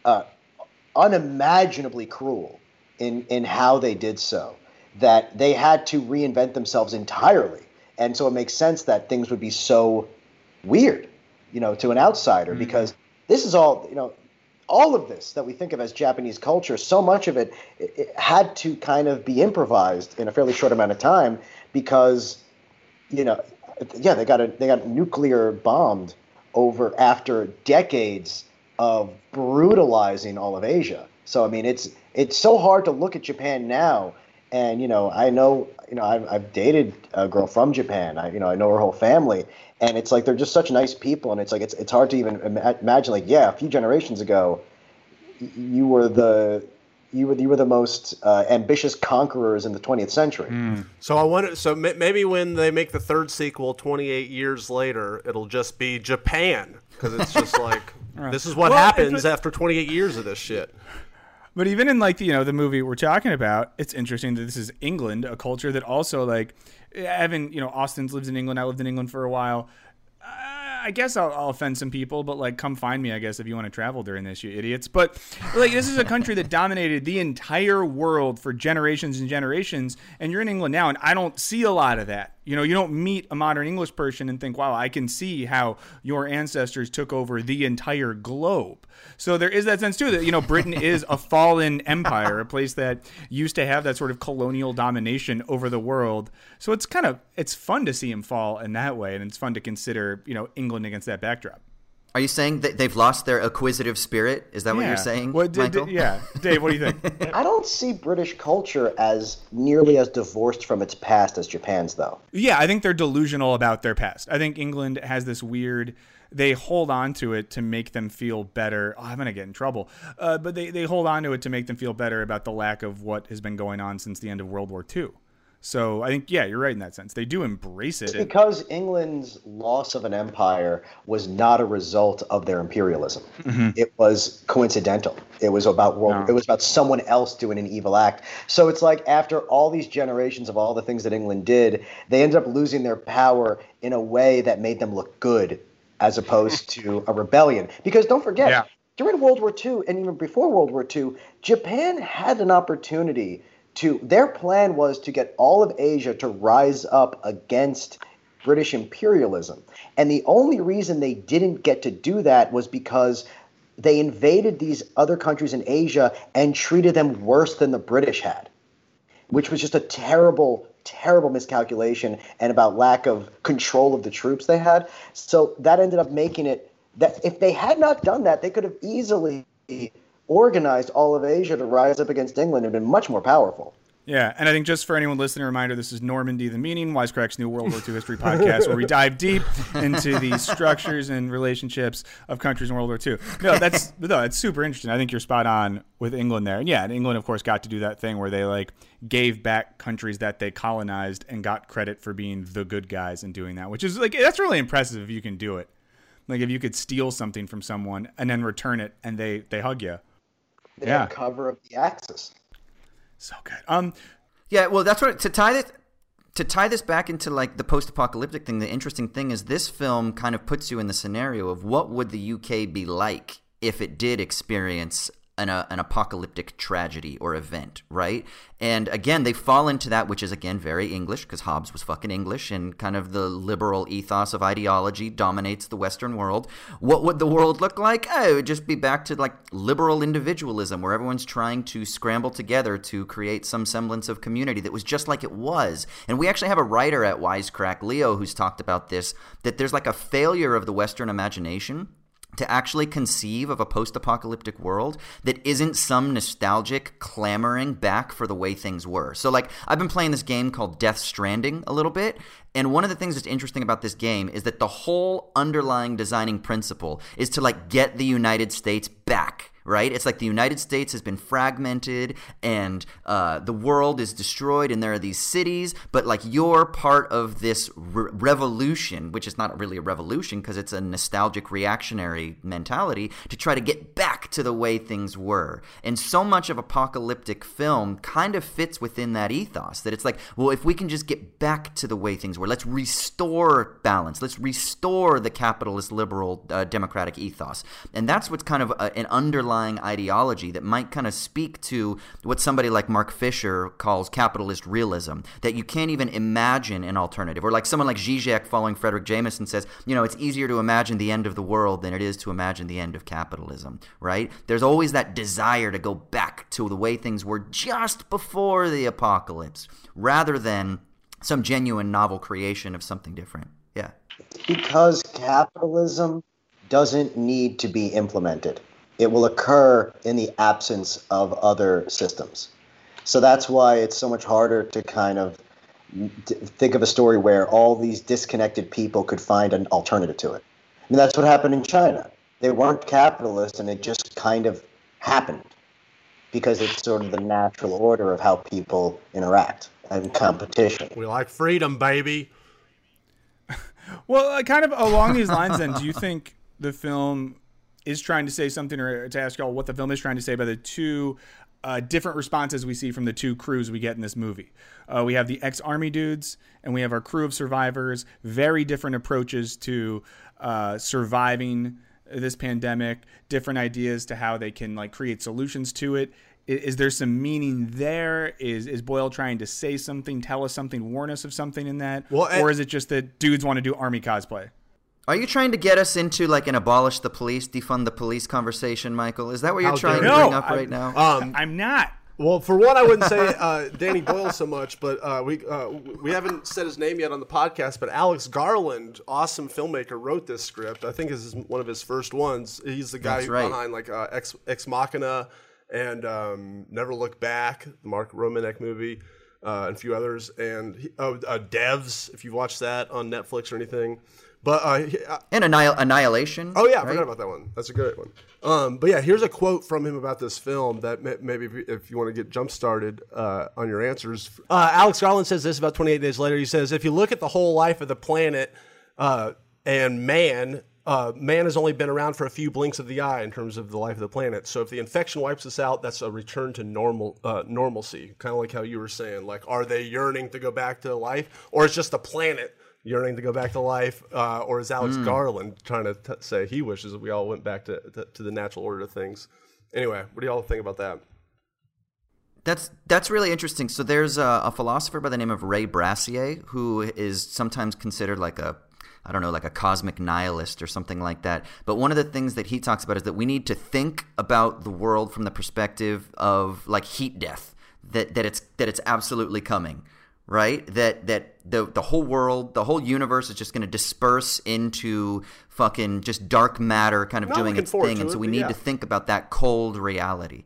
uh, unimaginably cruel in in how they did so that they had to reinvent themselves entirely and so it makes sense that things would be so weird you know to an outsider mm. because this is all you know all of this that we think of as Japanese culture, so much of it, it, it had to kind of be improvised in a fairly short amount of time because, you know, yeah, they got a, they got nuclear bombed over after decades of brutalizing all of Asia. So I mean, it's it's so hard to look at Japan now, and you know, I know you know I've, I've dated a girl from Japan. I you know I know her whole family, and it's like they're just such nice people, and it's like it's it's hard to even ima- imagine like yeah, a few generations ago, you were the you were you were the most uh, ambitious conquerors in the 20th century. So I wonder. So ma- maybe when they make the third sequel, 28 years later, it'll just be Japan because it's just like *laughs* this is what Well, happens it's after 28 years of this shit. But even in like you know the movie we're talking about, it's interesting that this is England, a culture that also like Evan, you know Austin's lives in England. I lived in England for a while. Uh, I guess I'll, I'll offend some people, but like come find me, I guess if you want to travel during this, you idiots. But like this is a country that dominated the entire world for generations and generations, and you're in England now, and I don't see a lot of that. You know, you don't meet a modern English person and think, wow, I can see how your ancestors took over the entire globe. So there is that sense too that, you know, Britain *laughs* is a fallen empire, a place that used to have that sort of colonial domination over the world. So it's kind of, it's fun to see him fall in that way. And it's fun to consider, you know, England against that backdrop. Are you saying that they've lost their acquisitive spirit? Is that what you're saying, What, d- d- Michael? yeah. Dave, what do you think? *laughs* I don't see British culture as nearly as divorced from its past as Japan's, though. Yeah, I think they're delusional about their past. I think England has this weird. They hold on to it to make them feel better. Oh, I'm gonna get in trouble, uh, but they they hold on to it to make them feel better about the lack of what has been going on since the end of World War II. So I think yeah, you're right in that sense. They do embrace it. Because England's loss of an empire was not a result of their imperialism. Mm-hmm. It was coincidental. It was about world, it was about someone else doing an evil act. So it's like after all these generations of all the things that England did, they ended up losing their power in a way that made them look good as opposed to a rebellion. Because don't forget, Yeah. during World War II and even before World War II, Japan had an opportunity to their plan was to get all of Asia to rise up against British imperialism. And the only reason they didn't get to do that was because they invaded these other countries in Asia and treated them worse than the British had which was just a terrible, terrible miscalculation and about lack of control of the troops they had. So that ended up making it that if they had not done that, they could have easily organized all of Asia to rise up against England and been much more powerful. Yeah, and I think just for anyone listening, a reminder: this is Normandy the Meaning, Wisecracks New World War II History *laughs* podcast, where we dive deep into the structures and relationships of countries in World War II. No, that's no, it's super interesting. I think you're spot on with England there. And yeah, and England, of course, got to do that thing where they like gave back countries that they colonized and got credit for being the good guys and doing that, which is like that's really impressive if you can do it. Like if you could steal something from someone and then return it, and they they hug you. They Yeah. had cover of the Axis. So good. Um, Yeah, well, that's what to tie this. to tie this back into like the post-apocalyptic thing, the interesting thing is this film kind of puts you in the scenario of what would the UK be like if it did experience an, uh, an apocalyptic tragedy or event, right? And again, they fall into that, which is again very English because Hobbes was fucking English, and kind of the liberal ethos of ideology dominates the Western world. What would the world look like? Oh, it would just be back to like liberal individualism, where everyone's trying to scramble together to create some semblance of community that was just like it was. And we actually have a writer at Wisecrack, Leo, who's talked about this that there's like a failure of the Western imagination to actually conceive of a post apocalyptic world that isn't some nostalgic clamoring back for the way things were. So, like, I've been playing this game called Death Stranding a little bit, and one of the things that's interesting about this game is that the whole underlying designing principle is to, like, get the United States back right? It's like the United States has been fragmented and uh, the world is destroyed, and there are these cities, but like you're part of this re- revolution, which is not really a revolution because it's a nostalgic reactionary mentality to try to get back to the way things were. And so much of apocalyptic film kind of fits within that ethos that it's like, well, if we can just get back to the way things were, let's restore balance, let's restore the capitalist, liberal, uh, democratic ethos. And that's what's kind of a, an underlying underlying ideology that might kind of speak to what somebody like Mark Fisher calls capitalist realism, that you can't even imagine an alternative. Or like someone like Zizek following Fredric Jameson says, you know, it's easier to imagine the end of the world than it is to imagine the end of capitalism, right? There's always that desire to go back to the way things were just before the apocalypse, rather than some genuine novel creation of something different. Yeah. Because capitalism doesn't need to be implemented it will occur in the absence of other systems. So that's why it's so much harder to kind of think of a story where all these disconnected people could find an alternative to it. I mean, that's what happened in China. They weren't capitalist, and it just kind of happened because it's sort of the natural order of how people interact and competition. We like freedom, baby. *laughs* well, uh, kind of along these lines, then, do you think the film is trying to say something, or to ask y'all what the film is trying to say by the two uh, different responses we see from the two crews we get in this movie. Uh, we have the ex army dudes, and we have our crew of survivors. Very different approaches to uh, surviving this pandemic. Different ideas to how they can like create solutions to it. Is, is there some meaning there? Is is Boyle trying to say something, tell us something, warn us of something in that, well, or is it just that dudes want to do army cosplay? Are you trying to get us into like an abolish the police, defund the police conversation, Michael? Is that what you're How trying to no, bring up I'm, right now? Um, I'm not. Well, for one, I wouldn't say uh, Danny Boyle so much, but uh, we uh, we haven't said his name yet on the podcast. But Alex Garland, awesome filmmaker, wrote this script. I think this is one of his first ones. He's the guy right. behind like uh, Ex Ex Machina and um, Never Look Back, the Mark Romanek movie, uh, and a few others. And he, oh, uh, Devs, if you've watched that on Netflix or anything. But uh, uh, and Annihil- Annihilation. Oh yeah, I right? forgot about that one. That's a good one. Um, but yeah, here's a quote from him about this film that may- maybe if you, if you, want to get jump started uh, on your answers. Uh, Alex Garland says this about 28 days later. He says, if you look at the whole life of the planet uh, and man. Uh, man has only been around for a few blinks of the eye in terms of the life of the planet. So if the infection wipes us out, that's a return to normal normalcy. Kind of like how you were saying. Like, are they yearning to go back to life, or it's just the planet yearning to go back to life, uh, or is Alex mm. Garland trying to t- say he wishes that we all went back to, to, to the natural order of things? Anyway, what do y'all think about that? That's that's really interesting. So there's a, a, philosopher by the name of Ray Brassier who is sometimes considered like a I don't know, like a cosmic nihilist or something like that. But one of the things that he talks about is that we need to think about the world from the perspective of like heat death. That that it's that it's absolutely coming right? That that the the whole world, the whole universe is just going to disperse into fucking just dark matter, kind of Not doing its thing, and so we need yeah. to think about that cold reality.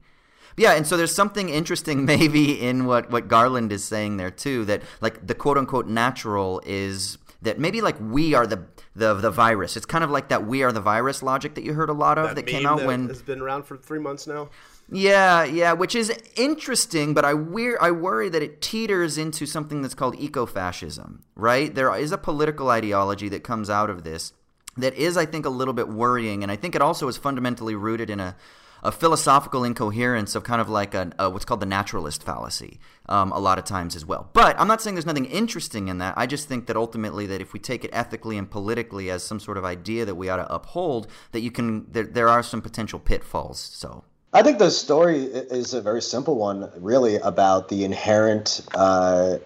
Yeah, and so there's something interesting *laughs* maybe in what what Garland is saying there too. That like the quote unquote natural is that maybe like we are the the the virus. It's kind of like that we are the virus logic that you heard a lot of that, that came out that when has been around for three months now. Yeah, yeah, which is interesting, but I weir- I worry that it teeters into something that's called ecofascism, right? There is a political ideology that comes out of this that is, I think, a little bit worrying, and I think it also is fundamentally rooted in a a philosophical incoherence of kind of like a, a what's called the naturalist fallacy um, a lot of times as well. But I'm not saying there's nothing interesting in that. I just think that ultimately that if we take it ethically and politically as some sort of idea that we ought to uphold, that you can there, there are some potential pitfalls. So. I think the story is a very simple one, really, about the inherent, uh,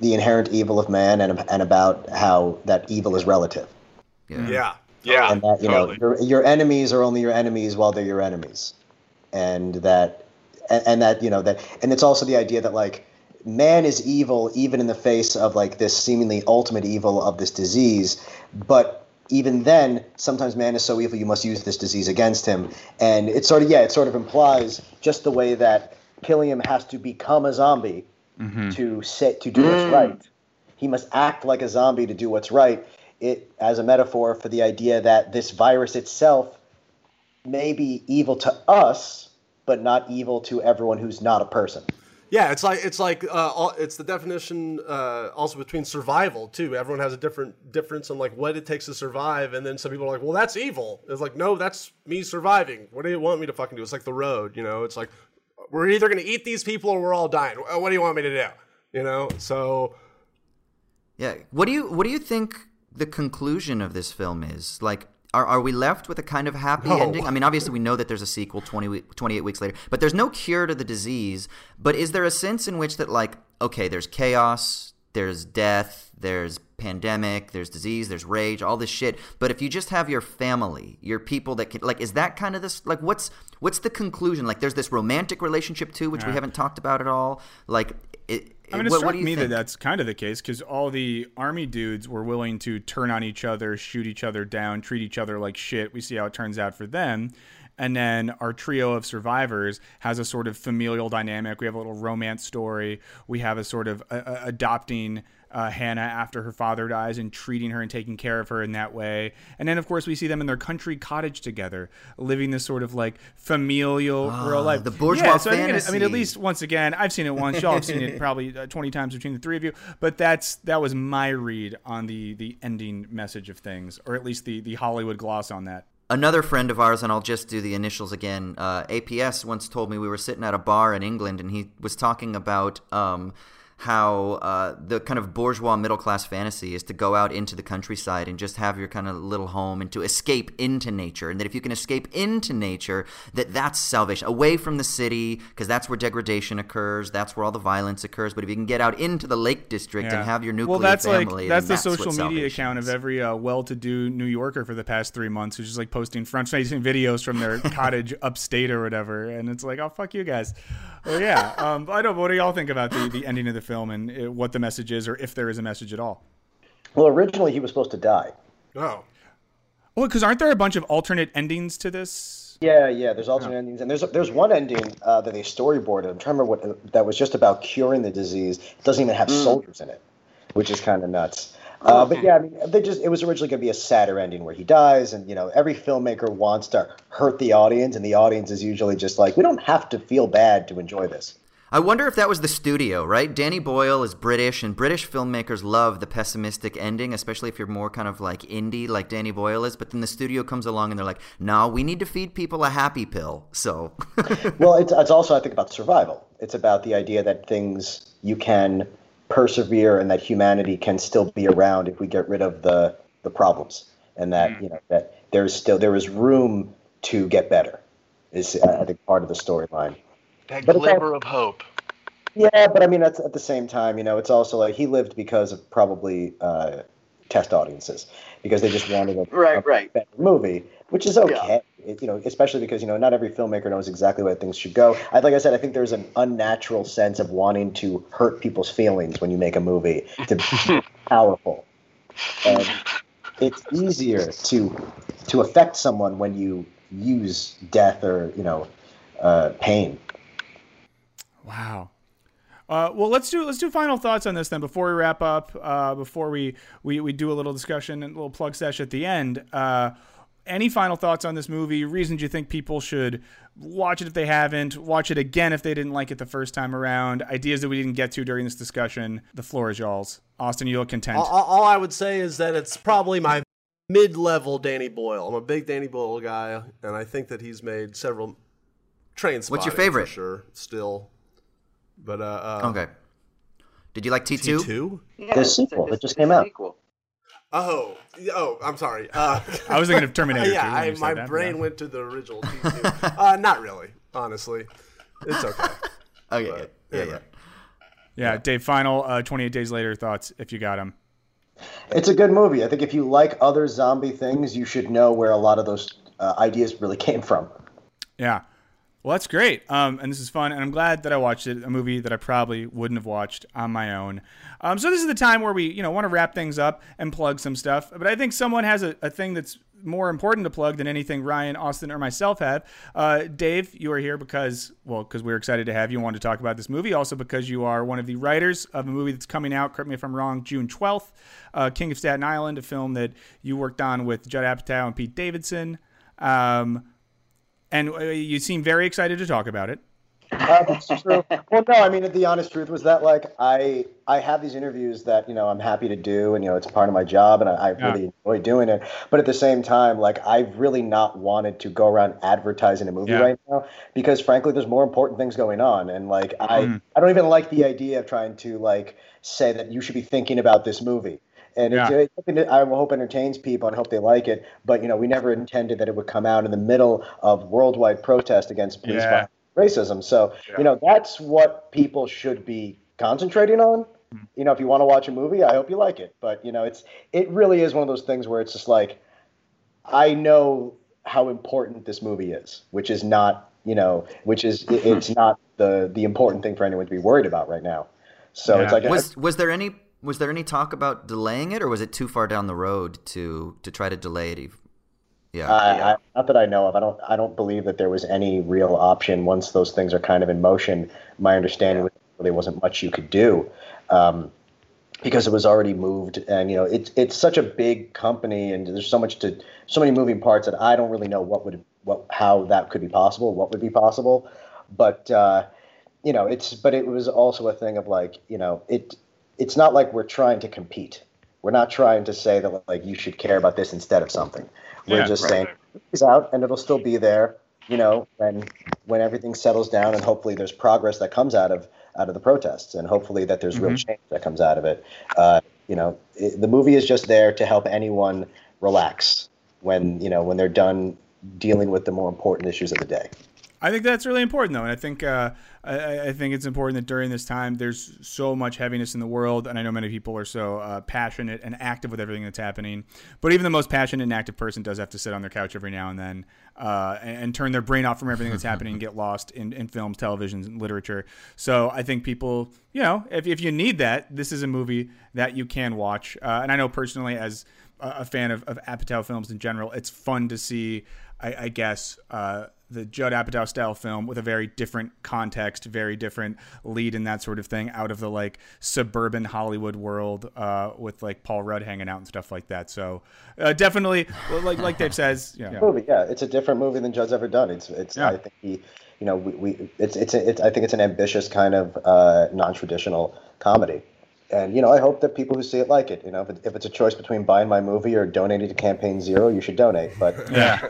the inherent evil of man, and and about how that evil is relative. Yeah. Yeah. Yeah, and that you totally. know your, your enemies are only your enemies while they're your enemies and that and, and that you know that and it's also the idea that like man is evil even in the face of like this seemingly ultimate evil of this disease but even then sometimes man is so evil you must use this disease against him. And it sort of yeah it sort of implies just the way that Cillian has to become a zombie mm-hmm. to sit to do what's mm. right. He must act like a zombie to do what's right. It as a metaphor for the idea that this virus itself may be evil to us, but not evil to everyone who's not a person. Yeah, it's like it's like uh, it's the definition uh, also between survival too. Everyone has a different difference on like what it takes to survive, and then some people are like, "Well, that's evil." It's like, no, that's me surviving. What do you want me to fucking do? It's like the road, you know. It's like we're either gonna eat these people or we're all dying. What do you want me to do? You know. So Yeah. What do you What do you think the conclusion of this film is? Like, are, are we left with a kind of happy No. ending? I mean, obviously, we know that there's a sequel 20, 28 weeks later, but there's no cure to the disease. But is there a sense in which that, like, okay, there's chaos, there's death, there's pandemic, there's disease, there's rage, all this shit. But if you just have your family, your people that can, like, is that kind of this, like, what's what's the conclusion? Like, there's this romantic relationship too, which we haven't talked about at all. Like, it, I mean, it what, struck what me that that's kind of the case because all the army dudes were willing to turn on each other, shoot each other down, treat each other like shit. We see how it turns out for them. And then our trio of survivors has a sort of familial dynamic. We have a little romance story. We have a sort of uh, uh, adopting uh, Hannah after her father dies and treating her and taking care of her in that way. And then, of course, we see them in their country cottage together, living this sort of like familial real life. the bourgeois yeah, so I, it- I mean, at least once again, I've seen it once. Y'all have seen it *laughs* probably uh, twenty times between the three of you. But that's that was my read on the the ending message of things, or at least the the Hollywood gloss on that. Another friend of ours, and I'll just do the initials again. Uh, APS once told me we were sitting at a bar in England, and he was talking about um, how uh, the kind of bourgeois middle class fantasy is to go out into the countryside and just have your kind of little home and to escape into nature, and that if you can escape into nature, that that's salvation, away from the city, because that's where degradation occurs, that's where all the violence occurs. But if you can get out into the Lake District and have your nuclear well, that's family, like that's the social what media account is. of every uh, well-to-do New Yorker for the past three months, who's just like posting front-facing *laughs* videos from their cottage upstate or whatever, and it's like, oh fuck you guys. Well, yeah. Um, I don't. What do y'all think about the the ending of the film and uh, what the message is, or if there is a message at all? Well, originally he was supposed to die. oh, Well, because aren't there a bunch of alternate endings to this? Yeah, yeah. There's alternate endings, and there's there's one ending uh, that they storyboarded. I'm trying to remember what that was just about curing the disease. It doesn't even have soldiers in it, which is kind of nuts. Uh, but yeah, I mean, they just it was originally going to be a sadder ending where he dies, and you know, every filmmaker wants to hurt the audience, and the audience is usually just like, we don't have to feel bad to enjoy this. I wonder if that was the studio, right? Danny Boyle is British, and British filmmakers love the pessimistic ending, especially if you're more kind of like indie, like Danny Boyle is. But then the studio comes along and they're like, "No, we need to feed people a happy pill." So, *laughs* well, it's, it's also, I think, about survival. It's about the idea that things you can persevere and that humanity can still be around if we get rid of the, the problems, and that you know that there's still there is room to get better. Is uh, I think part of the storyline. That But glimmer of hope. Yeah, but I mean, that's, at the same time, you know, it's also like he lived because of probably uh, test audiences because they just wanted a, *laughs* Right, a right. better movie, which is okay. It, you know, especially because you know not every filmmaker knows exactly where things should go. I, like I said, I think there's an unnatural sense of wanting to hurt people's feelings when you make a movie to be *laughs* powerful, and it's easier to to affect someone when you use death or you know uh, pain. Wow. Uh, well, let's do let's do final thoughts on this then before we wrap up. Uh, before we, we we do a little discussion and a little plug sesh at the end. Uh, any final thoughts on this movie? Reasons you think people should watch it if they haven't, watch it again if they didn't like it the first time around. Ideas that we didn't get to during this discussion. The floor is y'all's. Austin, you look content. all, all all I would say is that it's probably my mid-level Danny Boyle. I'm a big Danny Boyle guy, and I think that he's made several Train What's your favorite? For sure, still. But uh, uh Okay. Did you like T two? T2? Yeah, The sequel that just came a out. sequel. Oh, oh, I'm sorry. Uh, *laughs* I was thinking of Terminator. *laughs* yeah, I, my that, brain yeah. went to the original T2. *laughs* uh, not really, honestly. It's okay. Okay. But, yeah, yeah. yeah. Yeah, Dave. Final uh, 28 days later thoughts if you got them. It's a good movie. I think if you like other zombie things, you should know where a lot of those uh, ideas really came from. Yeah. Well, that's great. Um, and this is fun. And I'm glad that I watched it, a movie that I probably wouldn't have watched on my own. Um, so this is the time where we, you know, want to wrap things up and plug some stuff. But I think someone has a, a thing that's more important to plug than anything Ryan, Austin, or myself have. Uh, Dave, you are here because, well, because we're excited to have you want to talk about this movie. Also because you are one of the writers of a movie that's coming out, correct me if I'm wrong, June 12th, uh, King of Staten Island, a film that you worked on with Judd Apatow and Pete Davidson. Um, and uh, you seem very excited to talk about it. Uh, that's true. Well, no, I mean, the honest truth was that, like, I I have these interviews that you know I'm happy to do, and you know it's part of my job, and I, I Yeah. really enjoy doing it. But at the same time, like, I've really not wanted to go around advertising a movie Yeah. right now because, frankly, there's more important things going on, and like, I Mm. I don't even like the idea of trying to like say that you should be thinking about this movie. And Yeah. it, it, I hope entertains people and hope they like it. But you know, we never intended that it would come out in the middle of worldwide protest against police Yeah. racism. So, you know, that's what people should be concentrating on. Hmm. You know, if you want to watch a movie, I hope you like it. But, you know, it's it really is one of those things where it's just like I know how important this movie is, which is not, you know, which is it, it's *laughs* not the the important thing for anyone to be worried about right now. So it's like Was was there any was there any talk about delaying it, or was it too far down the road to to try to delay it? Yeah. I, I, not that I know of. I don't. I don't believe that there was any real option once those things are kind of in motion. My understanding was there wasn't much you could do um, because it was already moved, and you know, it's it's such a big company, and there's so much to so many moving parts that I don't really know what would what how that could be possible, what would be possible, but uh, you know, it's but it was also a thing of like you know, it it's not like we're trying to compete. We're not trying to say that like you should care about this instead of something. We're Yeah, just right. saying it's out and it'll still be there, you know, when when everything settles down and hopefully there's progress that comes out of out of the protests and hopefully that there's real change that comes out of it. Uh, you know, it, the movie is just there to help anyone relax when you know when they're done dealing with the more important issues of the day. I think that's really important, though, and I think uh, I, I think it's important that during this time, there's so much heaviness in the world, and I know many people are so uh, passionate and active with everything that's happening. But even the most passionate and active person does have to sit on their couch every now and then uh, and, and turn their brain off from everything that's happening and get lost in, in films, television, and literature. So I think people, you know, if, if you need that, this is a movie that you can watch. Uh, and I know personally, as a fan of, of Apatow films in general, it's fun to see, I, I guess, uh, the Judd Apatow style film with a very different context, very different lead and that sort of thing out of the like suburban Hollywood world uh, with like Paul Rudd hanging out and stuff like that. So uh, definitely, like like Dave says, yeah. movie. Yeah, it's a different movie than Judd's ever done. It's it's. Yeah. I think he, you know, we, we it's it's it's. I think it's an ambitious kind of uh, non-traditional comedy, and you know, I hope that people who see it like it. You know, if, it, if it's a choice between buying my movie or donating to Campaign Zero, you should donate. But *laughs* Yeah.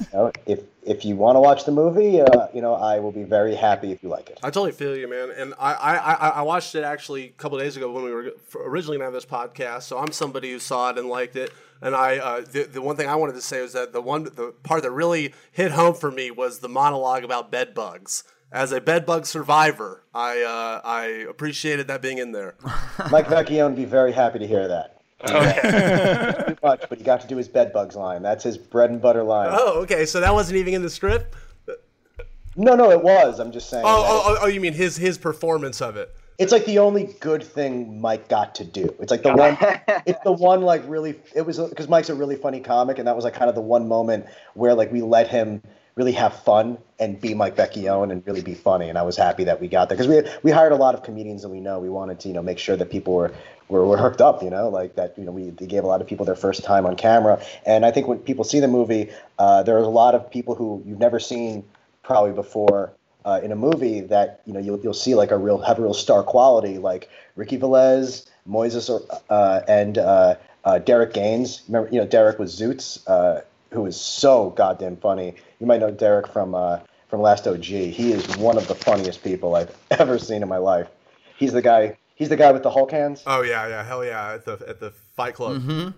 you know, if if you want to watch the movie, uh, you know, I will be very happy if you like it. I totally feel you, man. And I, I, I, I watched it actually a couple days ago when we were originally going to have this podcast. So I'm somebody who saw it and liked it. And I, uh, the, the one thing I wanted to say was that the one, the part that really hit home for me was the monologue about bed bugs. As a bed bug survivor, I, uh, I appreciated that being in there. *laughs* Mike Vecchione would be very happy to hear that. *laughs* Too much, but he got to do his bed bugs line. That's his bread and butter line. Oh, okay. So that wasn't even in the script. No, no, it was. I'm just saying. Oh, oh, oh, oh, you mean his his performance of it? It's like the only good thing Mike got to do. It's like the one. *laughs* it's the one like really. It was because Mike's a really funny comic, and that was like kind of the one moment where like we let him really have fun and be Mike Vecchione and really be funny. And I was happy that we got there because we we hired a lot of comedians that we know. We wanted to you know make sure that people were were, were hooked up. You know, like that. You know, we gave a lot of people their first time on camera. And I think when people see the movie, uh, there are a lot of people who you've never seen probably before uh, in a movie that you know you'll you'll see like a real have a real star quality like Ricky Velez, Moises, uh, and uh, uh, Derek Gaines. Remember, you know Derek was Zoots, uh, who is so goddamn funny. You might know Derek from uh, from Last OG. He is one of the funniest people I've *laughs* ever seen in my life. He's the guy. He's the guy with the Hulk hands. Oh yeah, yeah, hell yeah, at the at the Fight Club.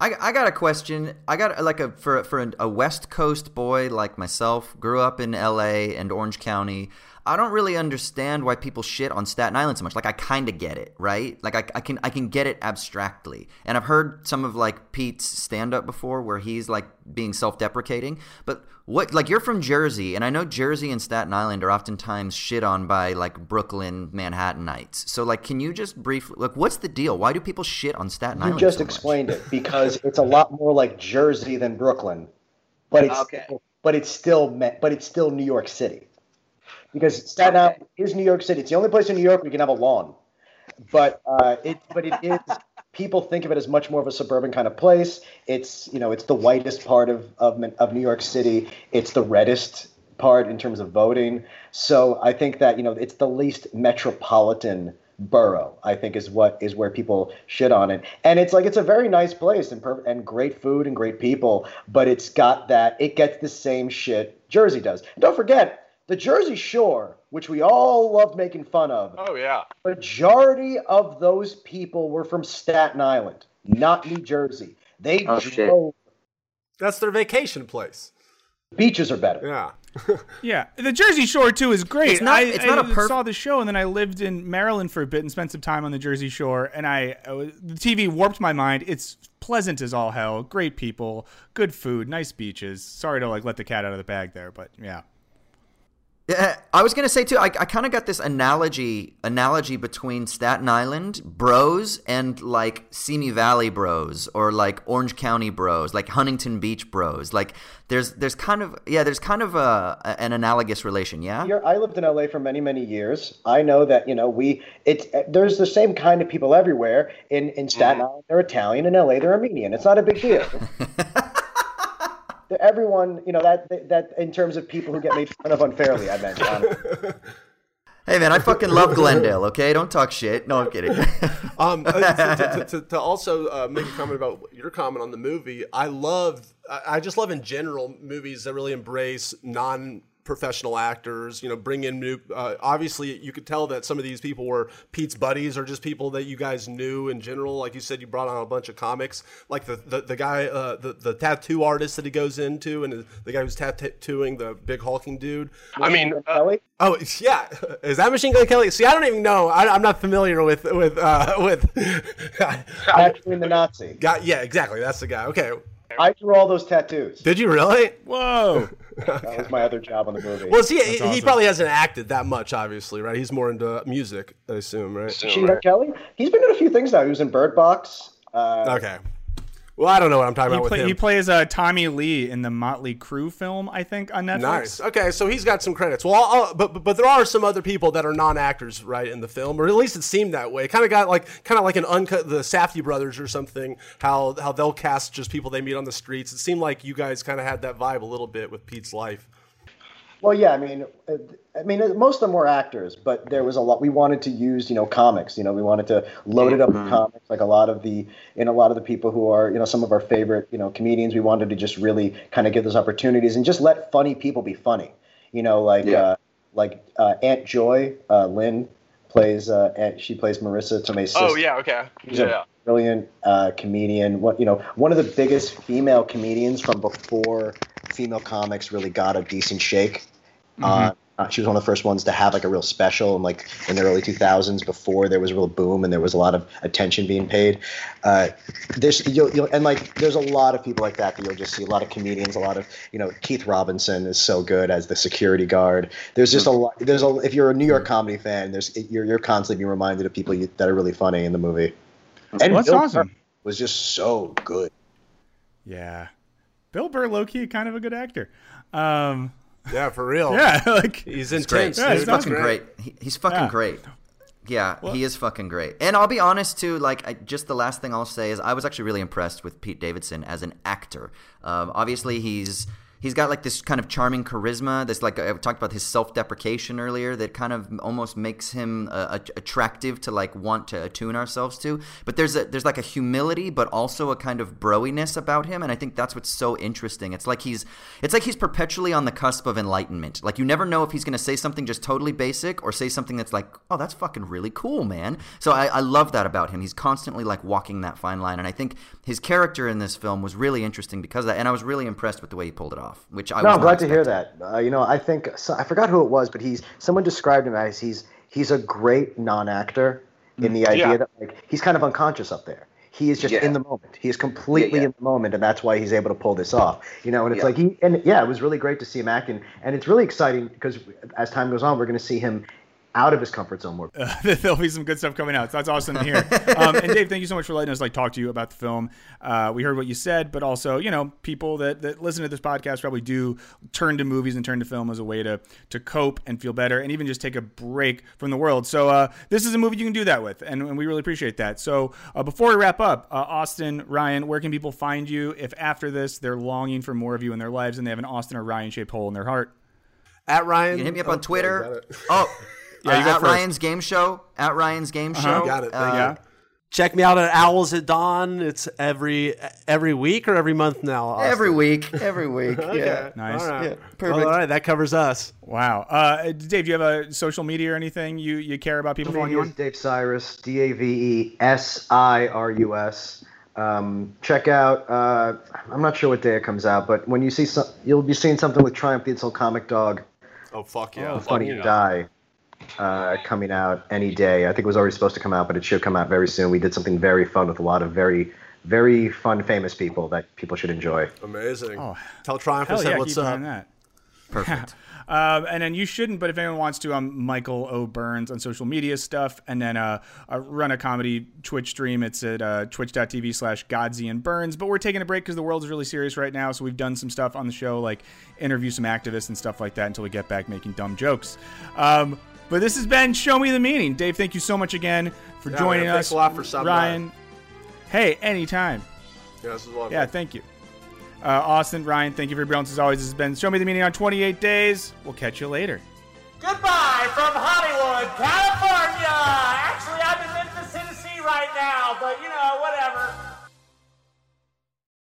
I, I got a question. I got like a for for a West Coast boy like myself, grew up in L.A. and Orange County. I don't really understand why people shit on Staten Island so much. Like I kind of get it, right? Like I, I can I can get it abstractly. And I've heard some of like Pete's stand up before where he's like being self-deprecating. But what like you're from Jersey and I know Jersey and Staten Island are oftentimes shit on by like Brooklyn Manhattanites. So like can you just briefly like what's the deal? Why do people shit on Staten You Island? You just so much? explained it because it's a lot more like Jersey than Brooklyn, but it's Okay. still, but it's still but it's still New York City because Staten Island is New York City. It's the only place in New York where you can have a lawn, but uh, it but it is people think of it as much more of a suburban kind of place. It's you know it's the whitest part of of, of New York City. It's the reddest part in terms of voting. So I think that you know it's the least metropolitan borough. I think is what is where people shit on it. And it's like it's a very nice place and and great food and great people, but it's got that it gets the same shit Jersey does. And don't forget the Jersey Shore, which we all love making fun of Oh yeah. majority of those people were from Staten Island, not New Jersey. They Oh, shit. That's their vacation place. Beaches are better. *laughs* Yeah. Yeah, the Jersey Shore too is great. It's not- I, it's not I a perf- saw the show, and then I lived in Maryland for a bit and spent some time on the Jersey Shore. And I, I was- the TV warped my mind. It's pleasant as all hell. Great people, good food, nice beaches. Sorry to like let the cat out of the bag there, but yeah. Yeah, I was gonna say too. I, I kind of got this analogy analogy between Staten Island bros and like Simi Valley bros, or like Orange County bros, like Huntington Beach bros. Like there's there's kind of yeah, there's kind of a, a- an analogous relation. Yeah. Here, I lived in LA for many, many years. I know that you know we. It's eh, there's the same kind of people everywhere. In in Staten Island, they're Italian. In LA, they're Armenian. It's not a big deal. *laughs* Everyone, you know that that in terms of people who get made fun of unfairly, I meant. honestly. Hey man, I fucking love Glendale. Okay, don't talk shit. No, I'm kidding. *laughs* Um, uh, to, to, to, to also uh, make a comment about your comment on the movie, I love, I I just love in general movies that really embrace non professional actors. You know, bring in new. Uh, obviously, you could tell that some of these people were Pete's buddies or just people that you guys knew in general. Like you said, you brought on a bunch of comics, like the the, the guy, uh, the the tattoo artist that he goes into, and the guy who's tattooing the big hulking dude. I mean, uh, Kelly, Oh yeah, is that Machine Gun Kelly? See, I don't even know. I, I'm not familiar with with uh, *laughs* with. actually the Nazi. Got yeah, exactly. That's the guy. Okay, I drew all those tattoos. did you really? Whoa. *laughs* That was my other job on the movie. Well, see, he, he probably hasn't acted that much, obviously, right? He's more into music, I assume, right? Machine Gun Kelly. He's been in a few things now. He was in Bird Box. Uh, Okay. Well, I don't know what I'm talking He, about with play, him. he plays uh, Tommy Lee in the Motley Crue film, I think, on Netflix. Nice. Okay, so he's got some credits. Well, I'll, but but- but there are some other people that are non-actors, right, in the film, or at least it seemed that way. Kind of got like kind of like an uncut the Safdie brothers or something. How how they'll cast just people they meet on the streets. It seemed like you guys kind of had that vibe a little bit with Pete's life. Well, yeah, I mean, uh, I mean, uh, most of them were actors, but there was a lot. We wanted to use, you know, comics. You know, we wanted to load it up with comics, like a lot of the, in a lot of the people who are, you know, some of our favorite, you know, comedians. We wanted to just really kind of give those opportunities and just let funny people be funny. You know, like, Yeah. uh, like uh, Aunt Joy, uh, Lynn plays, uh, Aunt, she plays Marisa Tomei's sister. oh yeah, okay, She's yeah. a brilliant uh, comedian. What you know, one of the biggest female comedians from before female comics really got a decent shake. Uh, uh, she was one of the first ones to have like a real special and like in the early 2000s before there was a real boom and there was a lot of attention being paid. Uh, there's you'll, you'll and like there's a lot of people like that that you'll just see a lot of comedians, a lot of you know Keith Robinson is so good as the security guard. There's just a lot. There's a if you're a New York comedy fan, there's you're you're constantly being reminded of people you, that are really funny in the movie. And Well, that's Bill awesome. Burr was just so good. Yeah. Bill Burr, low key, kind of a good actor. Um, Yeah, for real. yeah, *laughs* like He's It's great. intense. Yeah, he's it's fucking great. He, he's fucking Yeah. great. Yeah, he is fucking great. And I'll be honest too. Like, I, just the last thing I'll say is I was actually really impressed with Pete Davidson as an actor. Um, obviously, he's he's got like this kind of charming charisma. This like I talked about his self-deprecation earlier that kind of almost makes him uh, attractive to like want to attune ourselves to. But there's a there's like a humility, but also a kind of broiness about him, and I think that's what's so interesting. It's like he's it's like he's perpetually on the cusp of enlightenment. Like you never know if he's going to say something just totally basic or say something that's like, oh, that's fucking really cool, man. So I, I love that about him. He's constantly like walking that fine line, and I think his character in this film was really interesting because of that, and I was really impressed with the way he pulled it off. Which I no, I'm glad to hear that. Uh, you know, I think so, I forgot who it was, but he's someone described him as he's he's a great non-actor in the idea Yeah. that like he's kind of unconscious up there. He is just Yeah. in the moment. He is completely Yeah, yeah. in the moment, and that's why he's able to pull this off. You know, and it's Yeah. like he and yeah, it was really great to see him acting, and it's really exciting because as time goes on, we're going to see him out of his comfort zone more. *laughs* There'll be some good stuff coming out. So that's awesome to hear. *laughs* Um, and Dave, thank you so much for letting us like talk to you about the film. Uh, we heard what you said, but also, you know, people that, that listen to this podcast probably do turn to movies and turn to film as a way to to cope and feel better, and even just take a break from the world. So uh, this is a movie you can do that with, and, and we really appreciate that. So uh, before we wrap up, uh, Austin, Ryan, where can people find you if after this they're longing for more of you in their lives and they have an Austin or Ryan shaped hole in their heart? At Ryan, You can hit me up oh, on Twitter. Oh, *laughs* Yeah, you uh, go at first. Ryan's Game Show. At Ryan's Game Show. Got it. Uh, Thank Yeah. Check me out at Owls at Dawn. It's every every week or every month now. Austin? Every week. Every week. *laughs* Okay. Yeah. Nice. All right. Yeah, perfect. All right, that covers us. Wow, uh, Dave, do you have a social media or anything you, you care about people following you on? Dave Sirus, D A V E S I R U S. Um, check out. Uh, I'm not sure what day it comes out, but when you see some, you'll be seeing something with Triumph the Insult Comic Dog. Oh fuck yeah! Funny yeah. to Die. Uh, coming out any day. I think it was already supposed to come out, but it should come out very soon. We did something very fun with a lot of very, very fun, famous people that people should enjoy. Amazing. Oh, Tell Triumph I Hell said yeah, what's keep up. doing that. Perfect. *laughs* Um, and then you shouldn't, but if anyone wants to, I'm Michael O. Burns on social media stuff. And then uh, I run a comedy Twitch stream. It's at uh, twitch.tv slash Godsey and Burns. But we're taking a break because the world is really serious right now. So we've done some stuff on the show, like interview some activists and stuff like that until we get back making dumb jokes. Um, but this has been Show Me the Meaning. Dave, thank you so much again for Yeah, joining man, us. thanks a lot for stopping by. Ryan, hey, anytime. Yeah, this is a lot of Yeah, thank you. Uh, Austin, Ryan, thank you for your brilliance as always. This has been Show Me the Meaning on 28 Days. We'll catch you later. Goodbye from Hollywood, California. Actually, I'm in Memphis, Tennessee right now, but you know, whatever.